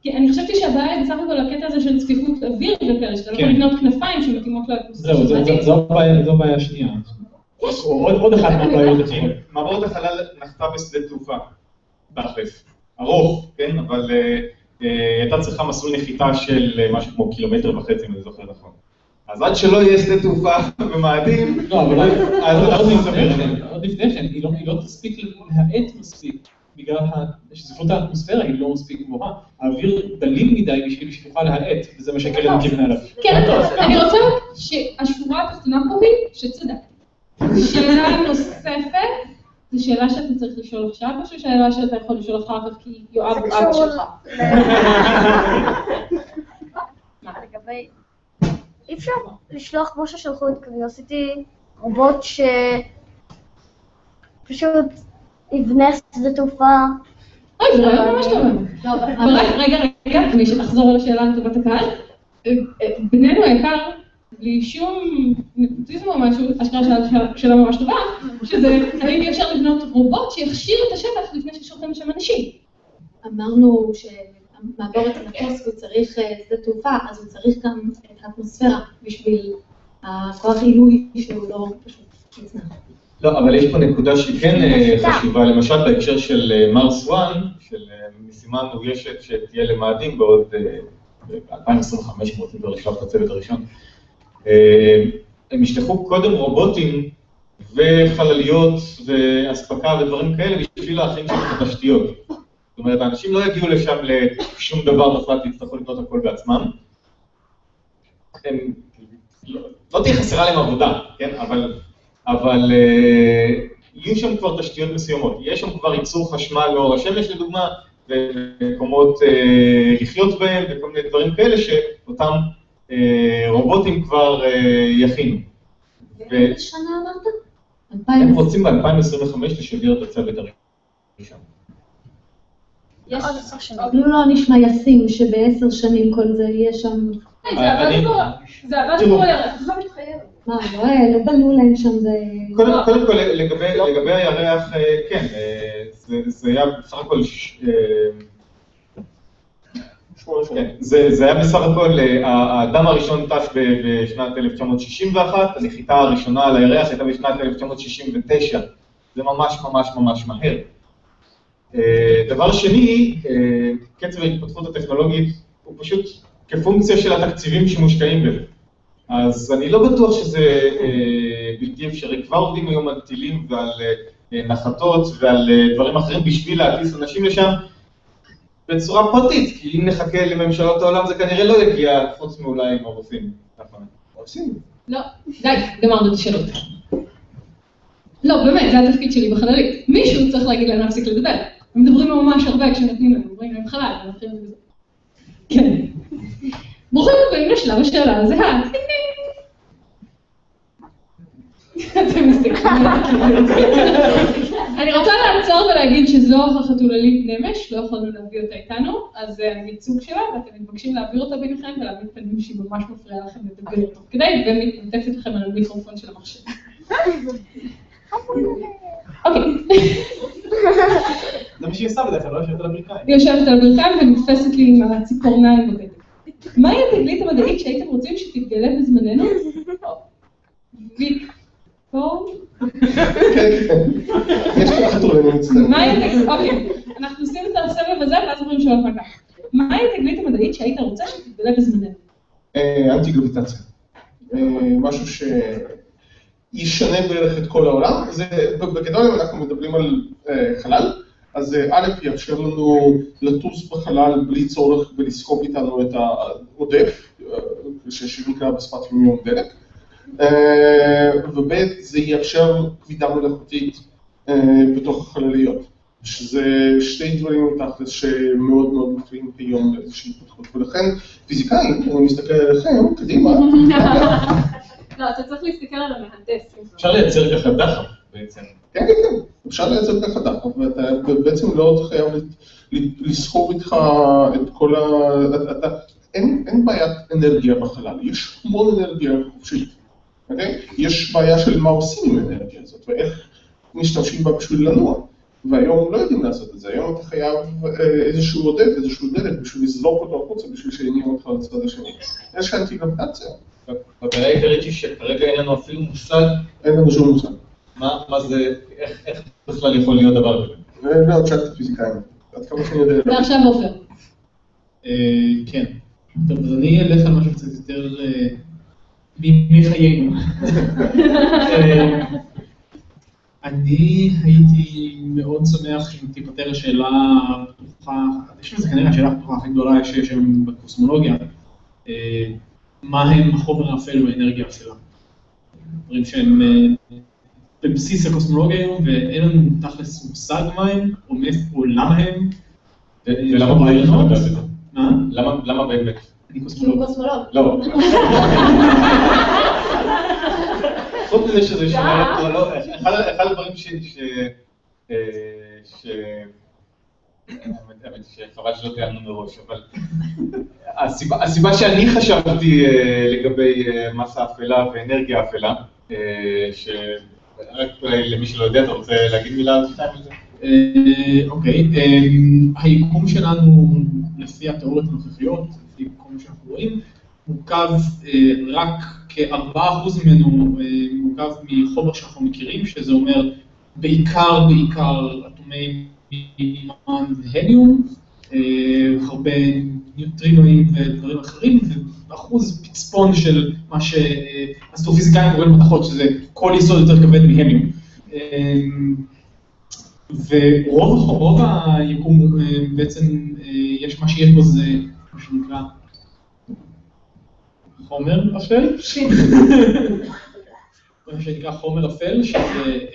כי אני חשבתי שהבעיה היא בסך הכל הקטע הזה של צפיפות אוויר וכאלה, שאתה לא יכול כן. לבנות כנפיים שמתאימות לאטמוספירה זהו, זו- הבעיה- זו הבעיה השנייה. עוד עוד אחת מהבעיות עצמם. מעבורת החלל נחתה בשדה תעופה, תכלס. ארוך, כן, אבל אה, אה, הייתה צריכה מסלול נחיתה של אה, משהו כמו קילומטר וחצי, אם אני זוכר נכון. אז עד שלא יהיה שדה תעופה במאדים, לא, אז אנחנו נדבר. כן, עוד לפני כן, היא לא- היא לא תספיק להאט מספיק, בגלל שצפיפות האטמוספירה היא לא מספיק גבוהה. האוויר דליל מדי בשביל שתוכל להאט, וזה מה שקרן מכיוונה אליו. כן, אני רוצה שהשורה התחתונה פה היא שצדקתי. שאלה נוספת, זו שאלה שאתה צריך לשאול עכשיו, או ששאלה שאתה יכול לשאול אחר כך כי יואב הוא אבא שלך? אי אפשר לשלוח כמו ששלחו את קריוסיטי, רובוט ש... פשוט יבנה שדה תעופה. אוי, זה רעיון ממש טוב. אבל רגע, רגע, רגע, אני אחזור על השאלה לטובת הקהל. אה, אה, בנינו היקר, בלי שום נפוטיזם או משהו, אשכרה שאלה- ממש טובה, שזה האם אפשר לבנות רובוט שיכשיר את השטח לפני ששולחים לשם אנשים. אמרנו שמעבורת המטוס הוא צריך אה, שדה תעופה, אז הוא צריך גם את האטמוספירה בשביל הכוח עילוי שהוא לא פשוט נצנח. לא, אבל יש פה נקודה שהיא כן אה, חשובה, למשל בהקשר של אה, מרס 1, של אה, משימה מאוישת שתהיה למאדים בעוד אה, ב-2025, אם רוצים כבר לשלוח את הצוות הראשון. הם ישלחו קודם רובוטים וחלליות ואספקה ודברים כאלה בשביל להכין שם את התשתיות. זאת אומרת, האנשים לא יגיעו לשם לשום דבר בכלל, יצטרכו לבנות הכל בעצמם. הם, לא, לא תהיה חסרה להם עבודה, כן? אבל, אבל אה, יהיו שם כבר תשתיות מסוימות. יש שם כבר ייצור חשמל לאור השמש לדוגמה, ומקומות אה, לחיות בהם וכל מיני דברים כאלה שאותם אה, רובוטים כבר יכינו. באיזה שנה אמרת? הם רוצים ב-2025 לשגר את הצוות הראשון. יש אפילו לא נשמע ישים שבעשר שנים כל זה יהיה שם. זה עבד כבר, זה עבד. כבר, לא. מה, לא, אה, לא בנו להם שם זה... קודם, כל, לגבי, הירח, אה, כן, אה, זה, זה היה בסך הכל, כן, זה, זה היה בסך הכל, האדם הראשון טס בשנת 1961, הנחיתה הראשונה על הירח הייתה בשנת 1969, זה ממש ממש ממש מהר. דבר שני, קצב ההתפתחות הטכנולוגית הוא פשוט כפונקציה של התקציבים שמושקעים בזה. אז אני לא בטוח שזה אה, בלתי אפשרי. כבר עובדים היום על טילים ועל אה, נחתות ועל אה, דברים אחרים בשביל להטיס אנשים לשם בצורה פרטית, כי אם נחכה לממשלות העולם זה כנראה לא יגיע, חוץ מאולי עם הרופאים. הרוסים. לא, די, גמרנו את השאלות. לא, באמת, זה התפקיד שלי בחללית. מישהו צריך להגיד להם להפסיק לדבר. הם מדברים ממש הרבה כשנותנים להם, אומרים להם חלל, הם מתחילים לדבר. כן. ברוכים הבאים לשלב השאלה. אתם מסתכלים. אני רוצה לעצור ולהגיד שזוהר החתוללית נמש, לא יכולנו להביא אותה איתנו, אז זה הייצוג שלה, ואתם מתבקשים להעביר אותה ביניכם ולהביא פנים שהיא ממש מפריעה לכם לדבר תוך כדי, ומתנתקת לכם על המיקרופון של המחשב. אוקיי. זה מה שהיא עושה בדרך כלל, לא יושבת על הברכיים. היא יושבת על הברכיים ונתפסת לי עם הציפורניים בבטן. מהי התגלית המדעית שהייתם רוצים שתתגלה בזמננו? ויקטור? כן, כן. יש לך חתול, אני מצטער. מהי התגלית, אוקיי, אנחנו עושים את הסבב הזה ואז אומרים שאלות אחר כך. מהי התגלית המדעית שהיית רוצה שתתגלה בזמננו? אה, אנטי גרביטציה. אה, משהו שישנה בערך את כל העולם. זה, בגדול אם אנחנו מדברים על אה, חלל, אז אה, א' יאפשר לנו לטוס בחלל בלי צורך בלסחוב איתנו את העודף, אה, שנקרא בשפת יומיום דלק, אה, וב' זה יאפשר כבידה מלאכותית בתוך החלליות, שזה שתי דברים תכלס שמאוד מאוד מפריעים היום לאיזושהי התפתחות, ולכן פיזיקאים, אני מסתכל עליכם, קדימה, לא, אתה צריך להסתכל על המהנדס. אפשר לייצר ככה דחף בעצם. כן, כן, כן, אפשר לייצר ככה דחף, ואתה בעצם לא חייב לסחוב איתך את כל ה... אתה- אין אין בעיית אנרגיה בחלל, יש המון אנרגיה חופשית, אוקיי? יש בעיה של מה עושים עם האנרגיה הזאת, ואיך משתמשים בה בשביל לנוע. והיום לא יודעים לעשות את זה, היום אתה חייב אה, איזשהו עודף, איזשהו דלק בשביל לזרוק אותו החוצה, בשביל שיניע אותך לצד השני. יש אנטי גרביטציה, הבעיה העיקרית היא שכרגע אין לנו אפילו מושג אין לנו שום מושג. מה מה זה, איך בכלל יכול להיות דבר כזה. ולא, תשאל את הפיזיקאים, עד כמה שאני יודע. ועכשיו עופר. אה, כן. טוב, אז אני אלך על משהו קצת יותר אה, בימי חיינו. אה, אני הייתי מאוד שמח אם תיפתר השאלה הפתוחה, אני חושב שזו כנראה השאלה הפתוחה הכי גדולה שיש היום בקוסמולוגיה, מה הם החומר האפל והאנרגיה האפלה. דברים שהם בבסיס הקוסמולוגיה היום, ואין לנו תכלס מושג מה הם, או מאיפה, או למה הם. ולמה בעיה לך לדעת את זה? מה? למה למה באמת? אני קוסמולוג. לא. חוץ מזה שזה שונה, לא, לא, אחד הדברים ש... ש... אה. האמת שחבל שלא תיאמנו מראש, אבל הסיבה, שאני חשבתי אה, לגבי אה, מסה אפלה ואנרגיה אפלה, אולי למי שלא יודע, אתה רוצה להגיד מילה על שתיים על זה? אה, אוקיי, אה, היקום שלנו, לפי התיאוריות הנוכחיות, לפי כל מה שאנחנו רואים, מורכב אה, רק כ-4% ממנו מורכב מחומר שאנחנו מכירים, שזה אומר בעיקר בעיקר אטומי מימן והליום, הרבה ניוטרינואים ודברים אחרים, ואחוז פצפון של מה שאסטרופיזיקאים קוראים מתכות, שזה כל יסוד יותר כבד מהליום. אה, ורוב רוב היקום אה, בעצם, אה, יש מה שיש בו זה מה שנקרא חומר אפל, מה שנקרא חומר אפל, שזה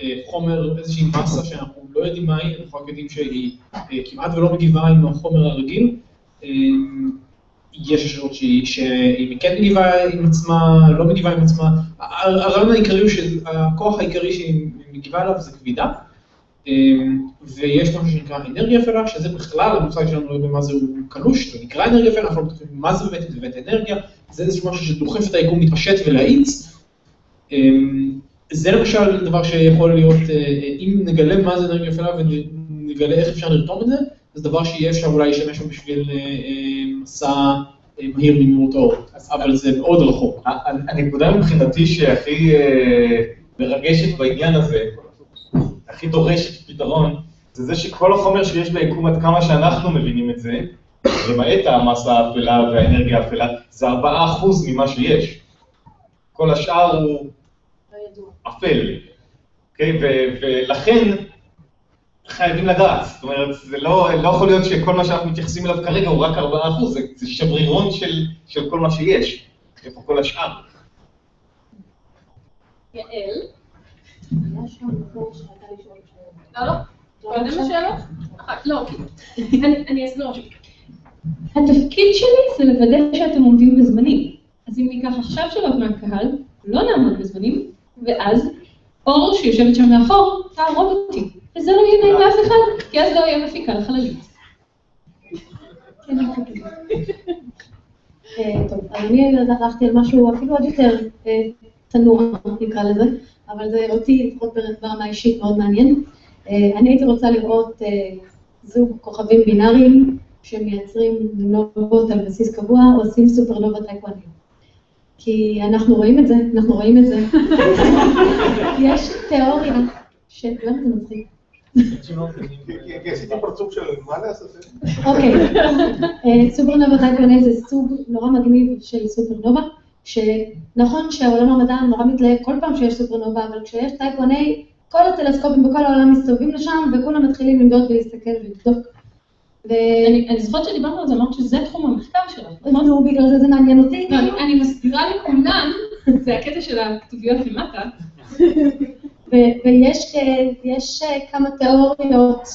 אה, חומר, איזושהי מסה שאנחנו לא יודעים מה היא, אנחנו רק יודעים שהיא אה, כמעט ולא מגיבה עם החומר הרגיל. יש אפשרות שהיא שהיא כן מגיבה עם עצמה, לא מגיבה עם עצמה. הרעיון העיקרי הוא שהכוח העיקרי שהיא מגיבה אליו זה כבידה. אמ, ויש משהו שנקרא אנרגיה אפלה, שזה בכלל המושג שלנו לא יודע מה זה הוא קלוש, זה נקרא אנרגיה אפלה, אנחנו לא בטוחים מה זה באמת, זה באמת אנרגיה, זה איזשהו משהו שדוחף את היקום להתפשט ולהאיץ. אמ, זה למשל דבר שיכול להיות, אה, אם נגלה מה זה אנרגיה אפלה ונגלה איך אפשר לרתום את זה, זה דבר שיהיה אפשר אולי לשמש שם בשביל אה, אה, מסע אה, מהיר במהירות האור, אבל זה מאוד רחוק. הנקודה מבחינתי שהכי מרגשת בעניין הזה, הכי דורשת פתרון, זה זה שכל החומר שיש ביקום עד כמה שאנחנו מבינים את זה, למעט המסה האפלה והאנרגיה האפלה, זה 4% ממה שיש. כל השאר הוא אפל. אוקיי? ו- ולכן חייבים לדעת. זאת אומרת, זה לא, לא יכול להיות שכל מה שאנחנו מתייחסים אליו כרגע הוא רק 4%, זה, זה שברירון של, של כל מה שיש. איפה כל השאר? יעל? לא, לא. קודם השאלות? אחת, לא, אני- אסגור שלי. התפקיד שלי זה לוודא שאתם עומדים בזמנים. אז אם ניקח עכשיו שאלות מהקהל, לא נעמוד בזמנים, ואז אור שיושבת שם מאחור, תהרוג אותי. וזה לא יהיה נעים לאף אחד, כי אז לא יהיה מפיקה לחללית. אה, טוב, אני הלכתי על משהו אפילו עוד יותר אה, תנוע, נקרא לזה, אבל זה אותי, לפחות ברמה אישית, מאוד מעניין. אה, אני הייתי רוצה לראות אה, זוג כוכבים בינאריים שמייצרים נובות על בסיס קבוע, עושים סופרנובה טייקוואנים. כי אנחנו רואים את זה, אנחנו רואים את זה. יש תיאוריה, ש... למה זה מצחיק? עשיתי פרצוף של מה לעשות? אוקיי, אה, סופרנובה טייקוואני זה סוג נורא מגניב של סופרנובה, שנכון שעולם המדע נורא מתלהב כל פעם שיש סופרנובה, אבל כשיש טייקוואני, כל הטלסקופים בכל העולם מסתובבים לשם, וכולם מתחילים למדוד ולהסתכל ולבדוק. אני זוכרת שדיברנו על זה, אמרת שזה תחום המחקר שלך. נו, בגלל זה זה מעניין אותי. לא, אני מסבירה לכולם, זה הקטע של הכתוביות למטה. ויש אה, כמה תיאוריות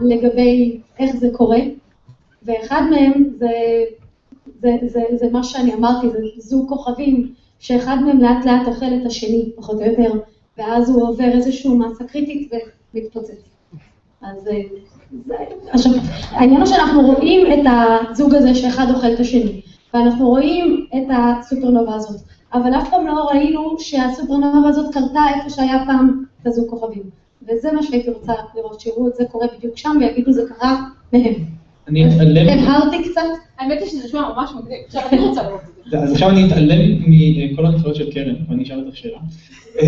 לגבי איך זה קורה, ואחד מהם זה, זה, זה, זה מה שאני אמרתי, זה זוג כוכבים, שאחד מהם לאט לאט אוכל את השני, פחות או יותר, ואז הוא עובר איזושהי מסה קריטית ומתפוצץ. אז אה, זה, עכשיו, העניין הוא שאנחנו רואים את הזוג הזה שאחד אוכל את השני, ואנחנו רואים את הסופרנובה הזאת, אבל אף פעם לא ראינו שהסופרנובה הזאת קרתה איפה שהיה פעם כזוג כוכבים. וזה מה שהייתי רוצה לראות, שיראו את זה קורה בדיוק שם ויגידו זה קרה מהם. אני אתעלם... הבהרתי קצת? האמת היא שזה נשמע ממש מגניב, עכשיו אני רוצה לראות את זה. אז עכשיו אני אתעלם מכל הנחיות של קרן, ואני אשאל אותך שאלה.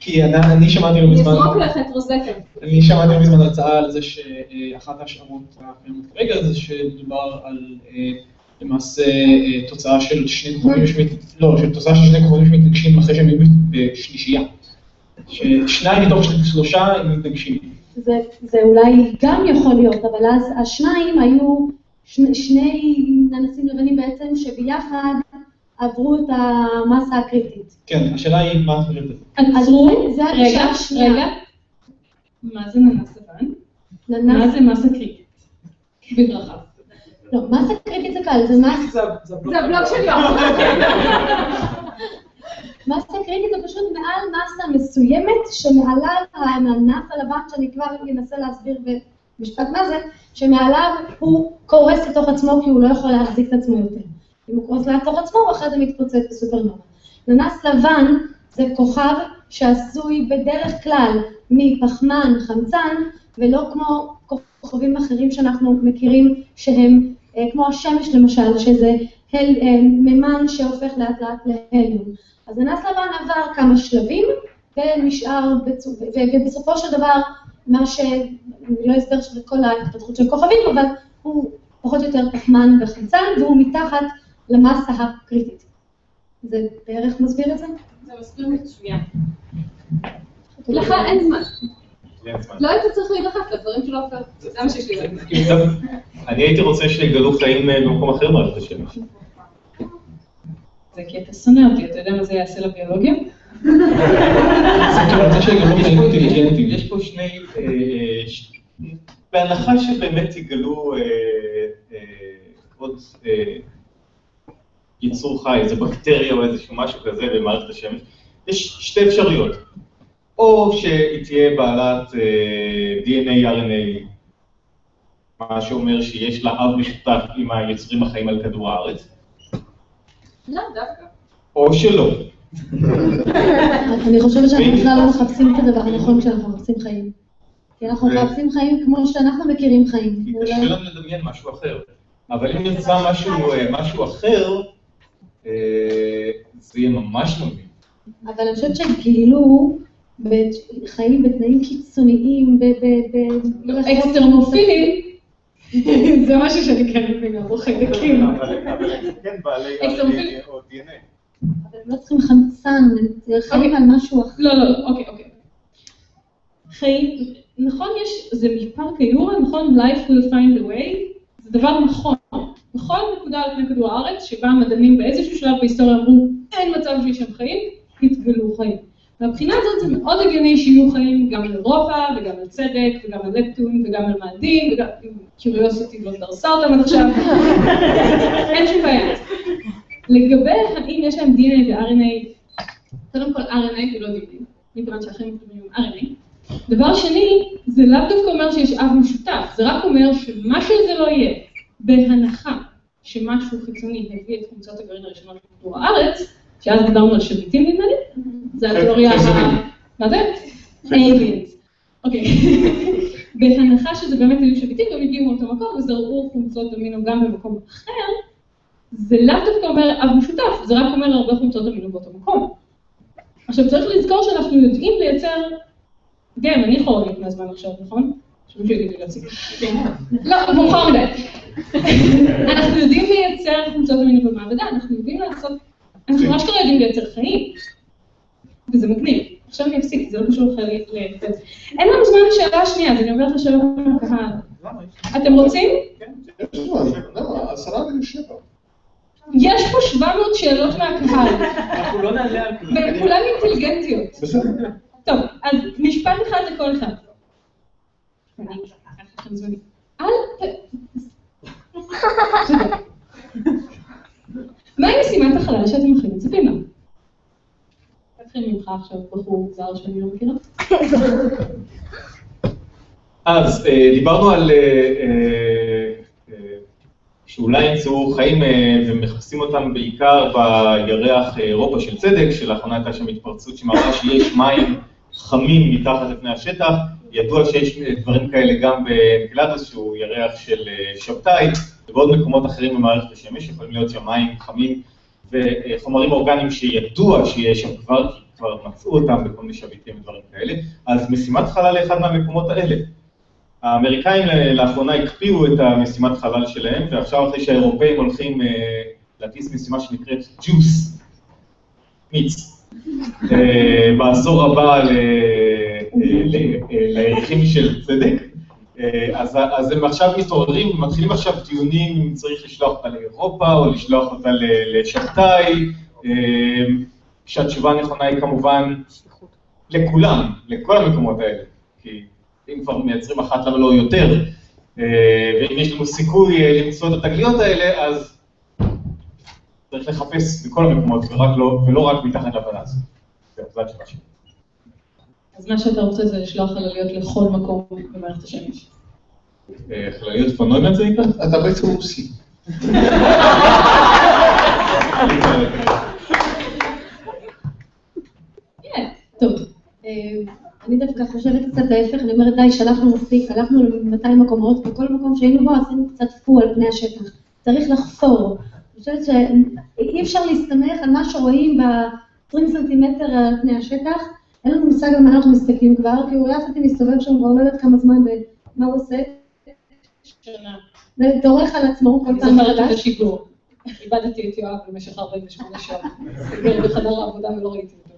כי אני שמעתי לא מזמן... נזרוק לך את רוזטה. אני שמעתי לא מזמן הצעה על זה שאחת ההשערות הקיימות כרגע זה שמדובר על למעשה תוצאה של שני כוכבים לא, של תוצאה של שני כוכבים שמתנגשים אחרי שהם היו בשלישייה. ששניים מתוך שלושה הם מתנגשים. זה, זה אולי גם יכול להיות, אבל אז השניים היו שני, שני ננסים לבנים בעצם שביחד עברו את המסה הקריטית. כן, השאלה היא מה את חושבת על זה. עצרו, זה רגע, הגישה השנייה. רגע. מה זה ננס לבן? ננס- מה זה מסה קריטית? בברכה. לא, מסה קריטית זה קל, זה מסה... זה הבלוג של יואב. מסה קריטית זה פשוט מעל מסה מסוימת שמעליו הענף הלבן, שאני כבר אנסה להסביר במשפט מה זה, שמעליו הוא קורס לתוך עצמו כי הוא לא יכול להחזיק את עצמו יותר. אם הוא קורס לתוך עצמו, הוא אחרי זה מתפוצץ בסופרנובה. ננס לבן זה כוכב שעשוי בדרך כלל מפחמן, חמצן, ולא כמו כוכבים אחרים שאנחנו מכירים שהם כמו השמש למשל, שזה הל, אה, מימן שהופך לאט לאט להליום. אז ננס לבן עבר כמה שלבים ונשאר, בצו... ובסופו של דבר, מה ש... אני לא אסבר של כל ההתפתחות של כוכבים, אבל הוא פחות או יותר פחמן וחמצן, והוא מתחת למסה הקריטית. זה בערך מסביר את זה? זה מסביר מצוין. לך אין זמן. לא היית צריך להידחף לדברים שלא עופר. זה מה שיש לי להגיד. אני הייתי רוצה שיגלו חיים אה, במקום אחר במערכת השמש. זה כי אתה שונא אותי, אתה יודע מה זה יעשה לביולוגיה? יש פה שני, אה, ש- בהנחה שבאמת יגלו אה, אה, עוד אה, יצור חי, איזה בקטריה או איזשהו משהו כזה במערכת השמש, יש שתי אפשרויות. או שהיא תהיה בעלת אה, DNA, RNA, מה שאומר שיש לה אב משותף עם היצורים החיים על כדור הארץ, לא, דווקא. או שלא. אני חושבת שאנחנו בכלל לא מחפשים את הדבר הנכון כשאנחנו מחפשים חיים. כי אנחנו מחפשים חיים כמו שאנחנו מכירים חיים. קשה לנו לדמיין משהו אחר. אבל אם נמצא משהו, אה, משהו אחר, אה, זה יהיה ממש מגניב. אבל אני חושבת שגילו בת- חיים בתנאים קיצוניים, ב... ב- ב- אקסטרמופילים, זה משהו שאני כן מבינה, בו חיידקים. אבל אבל הם כן בעלי. או DNA. אבל הם לא צריכים חמצן, הם חיים על משהו אחר. לא, לא, לא, אוקיי, אוקיי. חיים, נכון יש, זה מפארק היורה, נכון? Life will find a way, זה דבר נכון. בכל נקודה על פני כדור הארץ, שבה המדענים באיזשהו שלב בהיסטוריה אמרו, אין מצב שיש שם חיים, התגלו חיים. מהבחינה הזאת זה מאוד הגיוני שיהיו חיים גם על אירופה, וגם על צדק, וגם על לפטון, וגם על מאדים, וגם קיוריוסיטי לא דרסה אותם עד עכשיו. אין שום בעיה. לגבי האם יש להם DNA ו-RNA, קודם כל RNA ולא DNA, מכיוון שהחיים מתקדמים עם RNA. דבר שני, זה לאו דווקא אומר שיש אב משותף, זה רק אומר שמה שזה לא יהיה, בהנחה שמשהו חיצוני הביא את קבוצות הגרעין הראשונות לכדור הארץ, שאז דיברנו על שביטים נדמה לי, זה התיאוריה ה... מה זה? aliens. אוקיי. בהנחה שזה באמת היו שביטים, הם הגיעו מאותו מקום וזרעו חומצות אמינו גם במקום אחר, זה לאו דווקא אומר אב משותף, זה רק אומר הרבה חומצות אמינו באותו מקום. עכשיו צריך לזכור שאנחנו יודעים לייצר, גם, אני להיות מהזמן עכשיו, נכון? שמישהו יגיד לי להפסיק. לא, מאוחר מדי. אנחנו יודעים לייצר חומצות אמינו במעבדה, אנחנו יודעים לעשות, אנחנו ממש כרגע יודעים לייצר חיים. וזה מגניב. עכשיו אני אפסיק, זה לא קשור לך ל... אין לנו זמן לשאלה השנייה, אז אני אומרת לשאלות מהקהל. אתם רוצים? יש למה? עשרה ושבע. יש פה 700 שאלות מהקהל, אנחנו לא נעלה על כלום. והן כולן אינטליגנטיות. בסדר. טוב, אז משפט אחד לכל אחד. אל ת... מהי משימת החלל שאתם הכי מצפים לה? נתחיל ממך עכשיו, בחור זר שאני לא מכירה. אז אה, דיברנו על אה, אה, שאולי ימצאו חיים ומכסים אותם בעיקר בירח אירופה של צדק, שלאחרונה הייתה שם התפרצות שמראה שיש מים חמים מתחת לפני השטח. ידוע שיש דברים כאלה גם באנקלדוס, שהוא ירח של אה, שבתאי, ובעוד מקומות אחרים במערכת השמש, יכולים להיות שם מים חמים וחומרים אורגניים שידוע שיש שם כבר, כי כבר מצאו אותם בכל מיני שביטים ודברים כאלה, אז משימת חלל לאחד מהמקומות האלה. האמריקאים לאחרונה הקפיאו את המשימת חלל שלהם, ועכשיו אחרי שהאירופאים הולכים אה, להטיס משימה שנקראת ג'וס, מיץ, אה, בעשור הבא ל- ל- לירחים של צדק, אה, אז, אז הם עכשיו מתעוררים, מתחילים עכשיו דיונים אם צריך לשלוח אותה לאירופה או לשלוח אותה לשבתאי, אה, שהתשובה הנכונה היא כמובן לכולם, לכל המקומות האלה, כי אם כבר מייצרים אחת למה לא יותר, אה, ואם יש לנו סיכוי למצוא את התגליות האלה, אז צריך לחפש בכל המקומות לא, ולא רק מתחת לבלנס. זהו, זו התשובה שלי. אז מה שאתה רוצה זה לשלוח חלליות לכל מקום במערכת השמש. אה, חלליות פנוימנט זה נקרא? אתה בעצם רוסי. כן, טוב. אה, אני דווקא חושבת קצת ההפך, אני אומרת, די, שלחנו מספיק, הלכנו ל-200 מקומות, וכל מקום שהיינו בו עשינו קצת פו על פני השטח. צריך לחפור. אני חושבת שאי אפשר להסתמך על מה שרואים ב-20 סנטימטר על פני השטח. אין לנו מושג על מה אנחנו מסתכלים כבר, כי הוא יפתי מסתובב שם כבר לא יודעת כמה זמן ומה הוא עושה. שנה. ודורך על עצמו כל אני פעם זוכרת את מחדש. השידור. איבדתי את יואב במשך 48 שעות. סגר בחדר העבודה ולא ראיתי אותו.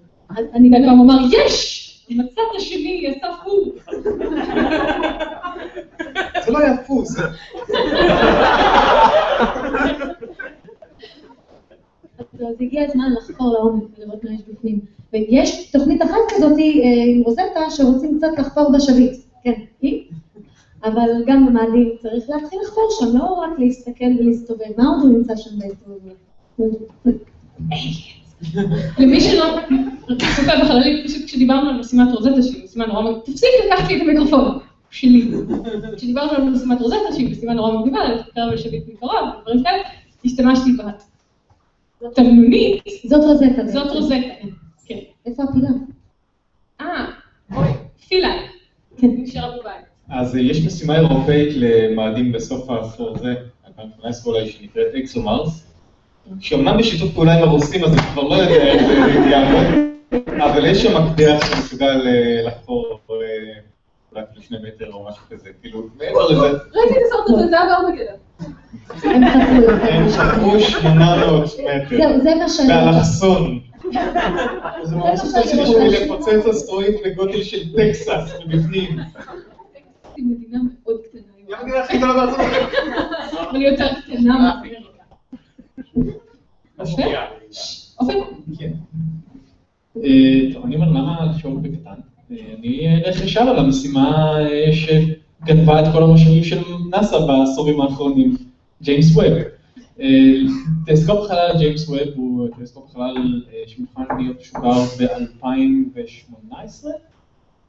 אני וכל פעם אמר, יש! מצאת שלי, יצא פור. זה לא היה פוס. אז הגיע הזמן לחקור לעומק ולראות מה יש בפנים. ויש תוכנית אחת כזאת אה, עם רוזטה שרוצים קצת לחפור בשביט. כן, היא. אבל גם במאדים צריך להתחיל לחפור שם, לא רק להסתכל ולהסתובב. מה עוד הוא ימצא שם בעצם? למי שלא צופה בחללית, פשוט כשדיברנו על משימת רוזטה, שהיא משימה נורא מגניבה, תפסיק לקחת לי את המיקרופון, שלי. כשדיברנו על משימת רוזטה, שהיא משימה נורא מגניבה, לחקר בשביט מקרוב, ודברים כאלה, השתמשתי בתמנונית. זאת רוזטה. זאת רוזטה, כן. איפה הפילה? אה, אוי, פילה. כן. נשארה בבית. אז אה, יש משימה אירופאית למאדים בסוף העשור הזה, 2018 אולי, שנקראת אקסומארס, שאומנם בשיתוף פעולה עם הרוסים, אז אני כבר לא יודע איך זה יעבוד, אבל יש שם מקדח שמסוגל אה, לחפור אה, אולי אפילו שני מטר או משהו כזה, כאילו, מעבר לזה, ראיתי את הסרט הזה, זה היה בארמגדון. הם חפרו יותר. הם חפרו 800 מטר, זהו, זה מה שאני... באלכסון. זה ממש שאני בשביל. לפוצץ אסטרואיד בגודל של טקסס מבפנים. היא מדינה מאוד קטנה. היא המדינה הכי גדולה בארצות הברית. אבל היא יותר קטנה מאמריקה. אופן? כן. אה, טוב, אני אומר, למה לשאול בקטן? אה, אני אלך ישר על המשימה אה, שגנבה את כל המשאבים של נאסא בעשורים האחרונים, ג'יימס ווב. אה, טלסקופ חלל ג'יימס ווב הוא טלסקופ חלל אה, שמוכן להיות משוגר ב-2018,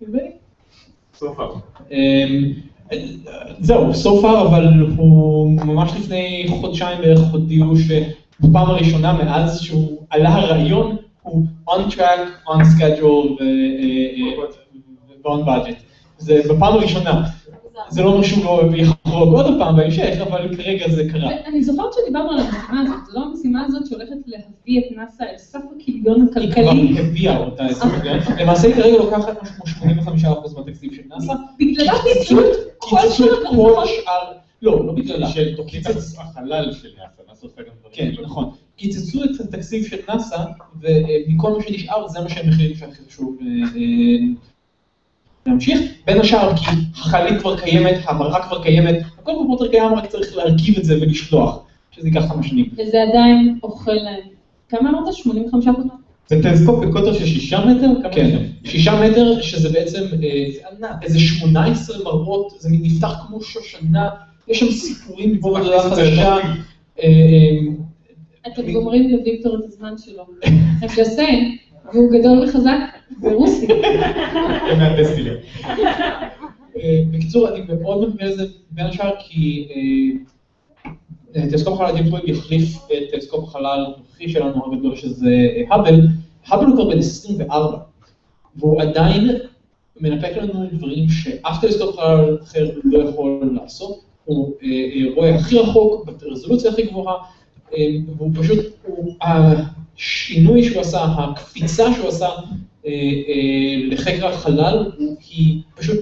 נדמה לי. סוף אמ, זהו, so far, אבל הוא ממש לפני חודשיים בערך הודיעו בפעם הראשונה מאז שהוא עלה הרעיון, הוא on track, on schedule ו-on budget. זה בפעם הראשונה. זה לא אומר שהוא לא יחרוג עוד פעם בהמשך, אבל כרגע זה קרה. אני זוכרת שדיברנו על המשימה הזאת, זו לא המשימה הזאת שהולכת להביא את נאס"א אל סף הכיליון היא הכלכלי. כבר הביאה אותה אל הכיליון. למעשה היא כרגע לוקחת משהו כמו 85% מהתקציב של נאס"א. בגללה קיצצו את כל שאר את כל שאר, לא, לא בגללה. של תוכנית החלל של נאס"א, נאס"א עושה גם דברים. כן, נכון. קיצצו את התקציב של נאס"א, ומכל מה שנשאר זה מה שהם החליטו שהכי חשוב אה, אה, להמשיך. בין השאר כי החללית כבר קיימת, המראה כבר קיימת, הכל כבר יותר קיים, רק צריך להרכיב את זה ולשלוח, שזה ייקח כמה שנים. וזה עדיין אוכל להם. כמה אמרת? 85 אחוז? זה טלסקופ בקוטר של שישה מטר? כן, זה? שישה מטר, שזה בעצם אה, איזה 18 מראות, זה נפתח כמו שושנה, יש שם סיפורים חדשה. אה, אה, אתם גומרים לוויקטור את הזמן שלו. I'm just saying, והוא גדול וחזק ורוסי. זה מהנדס טילים. אה, בקיצור, אני מאוד ממתין לזה, בין השאר כי אה, טלסקופ החלל ג'יימס ווב יחליף את טלסקופ החלל הנוכחי שלנו הגדול שזה אה, האבל. האבל הוא כבר בן 24, והוא עדיין מנפק לנו דברים שאף טלסקופ חלל אחר לא יכול לעשות. הוא אה, אה, רואה הכי רחוק, ברזולוציה הכי גבוהה, והוא פשוט, השינוי שהוא עשה, הקפיצה שהוא עשה אה, אה, לחקר החלל, הוא- היא פשוט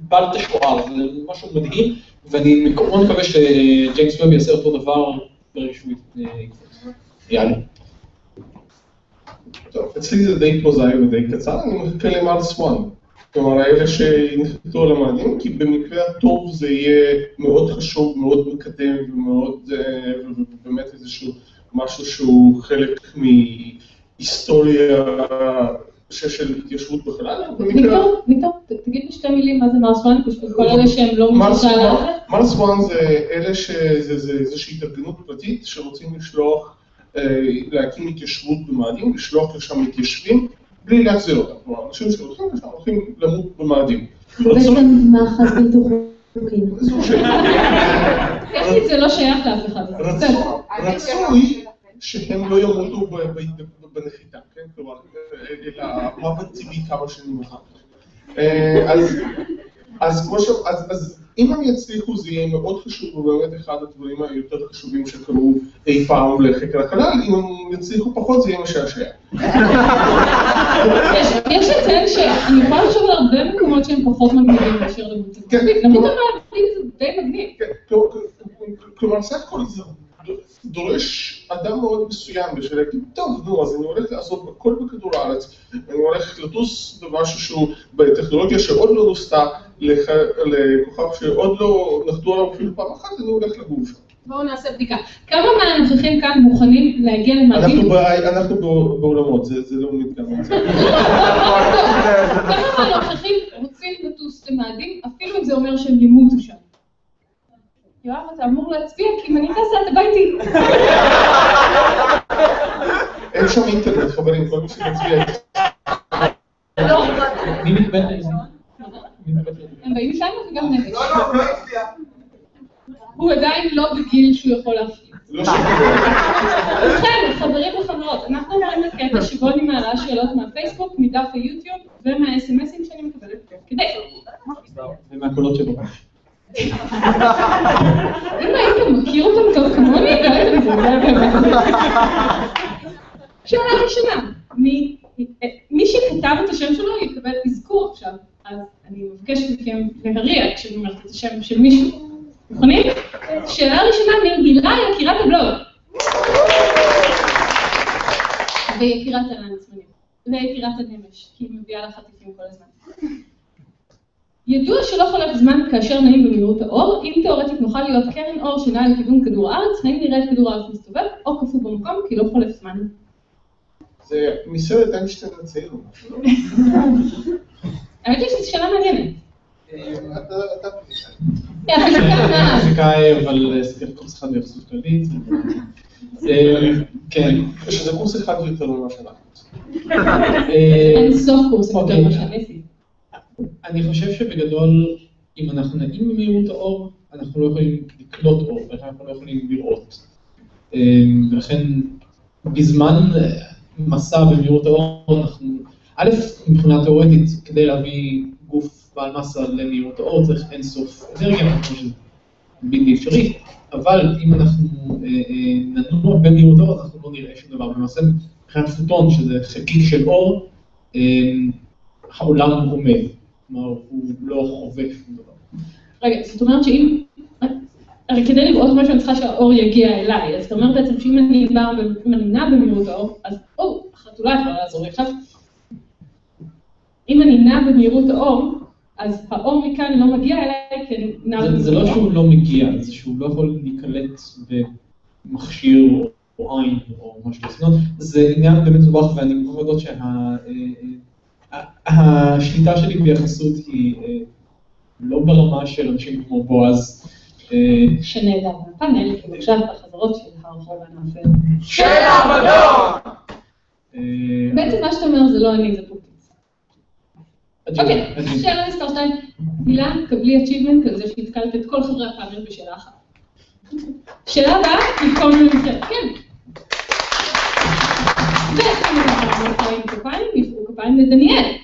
בל תשוער, זה משהו מדהים, ואני מאוד מקווה שג'יימס ווב יעשה אותו דבר ברגע שהוא אה. יאללה. טוב, אצלי זה די פרוזאי ודי קצר, אני מחכה למרס 1. כלומר, האלה שינחתו על המאדים, כי במקרה הטוב זה יהיה מאוד חשוב, מאוד מקדם ומאוד, אה, ובאמת איזשהו משהו שהוא חלק מהיסטוריה של- התיישבות בחלל, אבל במקרה... ויקטור, ויקטור, ת- תגיד בשתי מילים מה זה מרס וואן, כל אלה שהם לא וואן- לארץ. מרס וואן זה אלה שזה זה איזושהי התארגנות פרטית שרוצים לשלוח, אה, להקים התיישבות במאדים, לשלוח לשם מתיישבים בלי להחזיר אותם. כלומר, אנשים שהולכים לשם הולכים למות במאדים. זה בעצם מאחז בלתי חוקי. טכנית זה לא שייך לאף אחד. רצוי שהם לא ימותו בנחיתה, כן? כלומר, אלא מוות טבעי כמה שנים אחר כך. אה, אז, כמו ש... אז, אם הם יצליחו זה יהיה מאוד חשוב, ובאמת אחד הדברים היותר חשובים שקרו אי פעם לחקר החלל, אם הם יצליחו פחות זה יהיה משעשע. יש- לציין שאני יכולה לחשוב על הרבה מקומות שהם פחות מגניבים מאשר למות. כן. המאבדים זה די מגניב. כלומר- כלומר, סך הכל זה דורש אדם מאוד מסוים בשביל להגיד, טוב, נו, אז אני הולך לעשות הכל בכדור הארץ, אני הולך לטוס במשהו שהוא בטכנולוגיה שעוד לא נוסתה, לח- לכוכב שעוד לא נחתו עליו אפילו פעם אחת, אני הולך לגור שם. בואו נעשה בדיקה. כמה מהנוכחים כאן מוכנים להגיע למאדים? אנחנו ב- אנחנו בא- באולמות, זה לא מתקרב. כמה מהנוכחים רוצים לטוס למאדים, אפילו אם זה אומר שהם ימותו שם? יואב, אתה אמור להצביע, כי אם אני טסה, אתה בא איתי. אין שם אינטרנט, חברים, כל מי שמצביע. מי מקבל את זה? הם באים איתנו וגם נפש. הוא עדיין לא בגיל שהוא יכול להפעיל. לא ובכן, חברים וחברות, אנחנו עוברים לקטע שבו אני מעלה שאלות מהפייסבוק, מדף היוטיוב ומהאס.אם.אסים שאני מקבלת כדי. ומהקולות שבו. אם היית מכיר אותם טוב כמוני, לא היית מזלזל באמת. שאלה ראשונה, מי- מי שכתב את השם שלו יקבל אזכור עכשיו, אז אני מבקשת מכם להריע כשאני אומרת את השם של מישהו. מוכנים? שאלה ראשונה מהילה יקירת הבלוג. ויקירת הנמש, כי היא מביאה לה חטיפים כל הזמן. ידוע שלא חולף זמן כאשר נעים במהירות האור, אם תאורטית נוכל להיות קרן אור שנעה לכיוון כדור הארץ, האם נראה את כדור הארץ מסתובב או קפוא במקום כי לא חולף זמן. זה מסרט איינשטיין הצעיר. האמת היא שזו שאלה מעניינת. אתה- אתה- כן. פיזיקאי, אבל סקר קורס אחד ביחסות כללית. אה, כן. שזה קורס אחד יותר ממה שאנחנו. אה, אין סוף קורסים יותר אוקיי. ממה שאני עשיתי. אני חושב שבגדול, אם אנחנו נעים במהירות האור, אנחנו לא יכולים לקלוט אור, ולכן אנחנו לא יכולים לראות. אמ, ולכן בזמן מסע במהירות האור אנחנו, א', מבחינה תיאורטית, כדי להביא גוף בעל מסה למהירות האור צריך אינסוף אנרגיה, כמו שזה בלתי אפשרי, אבל אם אנחנו אה, אה, ננוע במהירות האור, אנחנו לא נראה שום דבר. למעשה, מבחינת פוטון, שזה חלקיק של אור, אה, העולם עומד, כלומר, הוא לא חווה שום דבר. רגע, זאת אומרת שאם... הרי כדי לראות משהו אני צריכה שהאור יגיע אליי, אז זאת אומרת בעצם שאם אני נעה במהירות האור, אז או, החתולה יכולה לעזור לי עכשיו. אם אני נעה במהירות האור, אז האור מכאן לא מגיע אליי כי אני נעה זה, במהירות זה לא האור. שהוא לא מגיע, זה שהוא לא יכול להיקלט במכשיר או עין או משהו בסגנון, זה עניין באמת מסובך ואני מוכרח להודות שהשליטה שלי ביחסות היא אה, לא ברמה של אנשים כמו בועז. אה, שנהדר בפאנל, כי עכשיו בחזרות של הרחוב הנאפל. של המדע! אה, בעצם מה שאתה אומר זה לא אני, זה. אג'נדה, אוקיי. שאלה מספר 2. הילה, קבלי achievement על זה שהתקלת את כל חברי הפאנל בשאלה אחת. שאלה הבאה היא כל מיני מקרה, כן. וכמובן, כפיים לדניאל.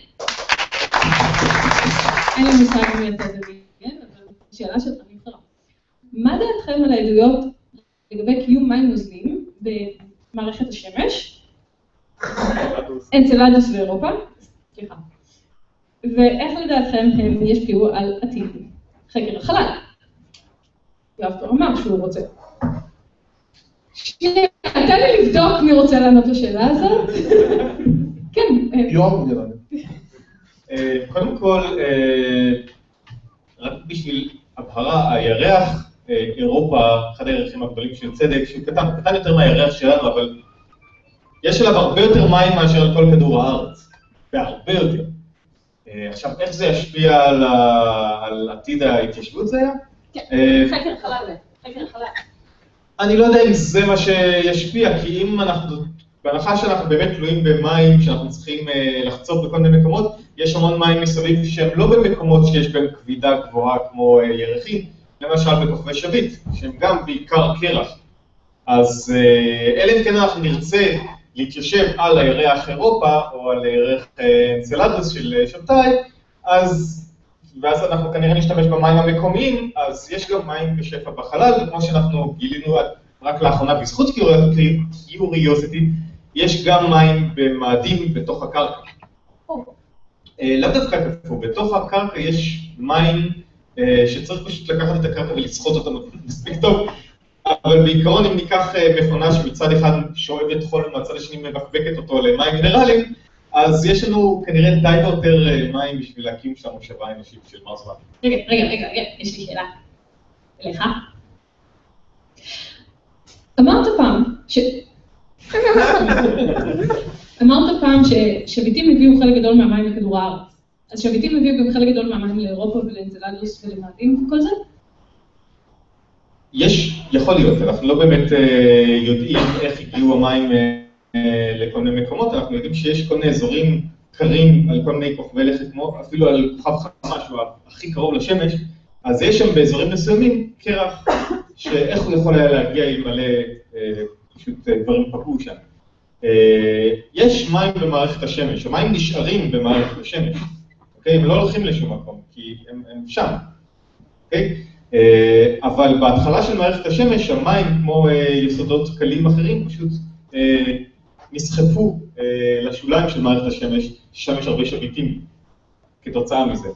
אין לי מושג מי אתה דניאל, אבל שאלה שלך נבחרה. מה דעתכם על העדויות לגבי קיום מים נוזלים במערכת השמש, אנצלדוס ואירופה, סליחה, ואיך לדעתכם הם ישפיעו על עתיד חקר החלל? יואב כבר אמר שהוא רוצה. שנייה, תן לי לבדוק מי רוצה לענות לשאלה הזאת. כן, אה, יואב נראה לי. אה, קודם כל, אה, רק בשביל הבהרה, הירח אירופה, אחד הירחים הגדולים של צדק, שהוא קטן, קטן יותר מהירח שלנו, אבל יש עליו הרבה יותר מים מאשר על כל כדור הארץ, והרבה יותר. עכשיו, איך זה ישפיע על, ה... על עתיד ההתיישבות זה היה? כן, חקר החלל, חקר החלל. אני לא יודע אם זה מה שישפיע, כי אם אנחנו, בהנחה שאנחנו באמת תלויים במים, שאנחנו צריכים אה, לחצוב בכל מיני מקומות, יש המון מים מסביב שהם לא במקומות שיש בהם כבידה גבוהה כמו אה, ירחים, למשל בכוכבי שביט, שהם גם בעיקר קרח. אז אה, אלא אם כן אנחנו נרצה להתיישב על הירח אירופה, או על הירח אנצלדוס של אה, שבתאי, אז, ואז אנחנו כנראה נשתמש במים המקומיים, אז יש גם מים בשפע בחלל, וכמו שאנחנו גילינו רק לאחרונה בזכות קיוריוסיטי, יש גם מים במאדים בתוך הקרקע. אה, לאו דווקא כפו, בתוך הקרקע יש מים אה, שצריך פשוט לקחת את הקרקע ולסחוט אותם מספיק טוב, אבל בעיקרון אם ניקח אה, מכונה שמצד אחד שואבת חול ומהצד השני מבקבקת אותו למים מינרליים, אז יש לנו כנראה די והותר אה, מים בשביל להקים שם מושבה אנושית של מרס ואן. רגע, רגע, רגע, רגע, יש לי שאלה. אליך. אמרת פעם ש... אמרת פעם ששביטים הביאו חלק גדול מהמים לכדור הארץ. אז שביטים הביאו גם חלק גדול מהמים לאירופה ולאנצלדוס ולמאדים וכל זה? יש, יכול להיות, אנחנו לא באמת אה, יודעים איך הגיעו המים אה, לכל מיני מקומות, אנחנו יודעים שיש כל מיני אזורים קרים על כל מיני כוכבי לכת, אפילו על כוכב חמה שהוא הכי קרוב לשמש, אז יש שם באזורים מסוימים קרח, שאיך הוא יכול היה להגיע אלמלא אה, פשוט אה, דברים פגעו שם. אה, יש מים במערכת השמש, המים נשארים במערכת השמש, אוקיי? הם לא הולכים לשום מקום, כי הם, הם שם, אוקיי? אה, אבל בהתחלה של מערכת השמש, המים, כמו יסודות קלים אחרים, פשוט נסחפו לשוליים של מערכת השמש, ששם יש הרבה שביטים כתוצאה מזה.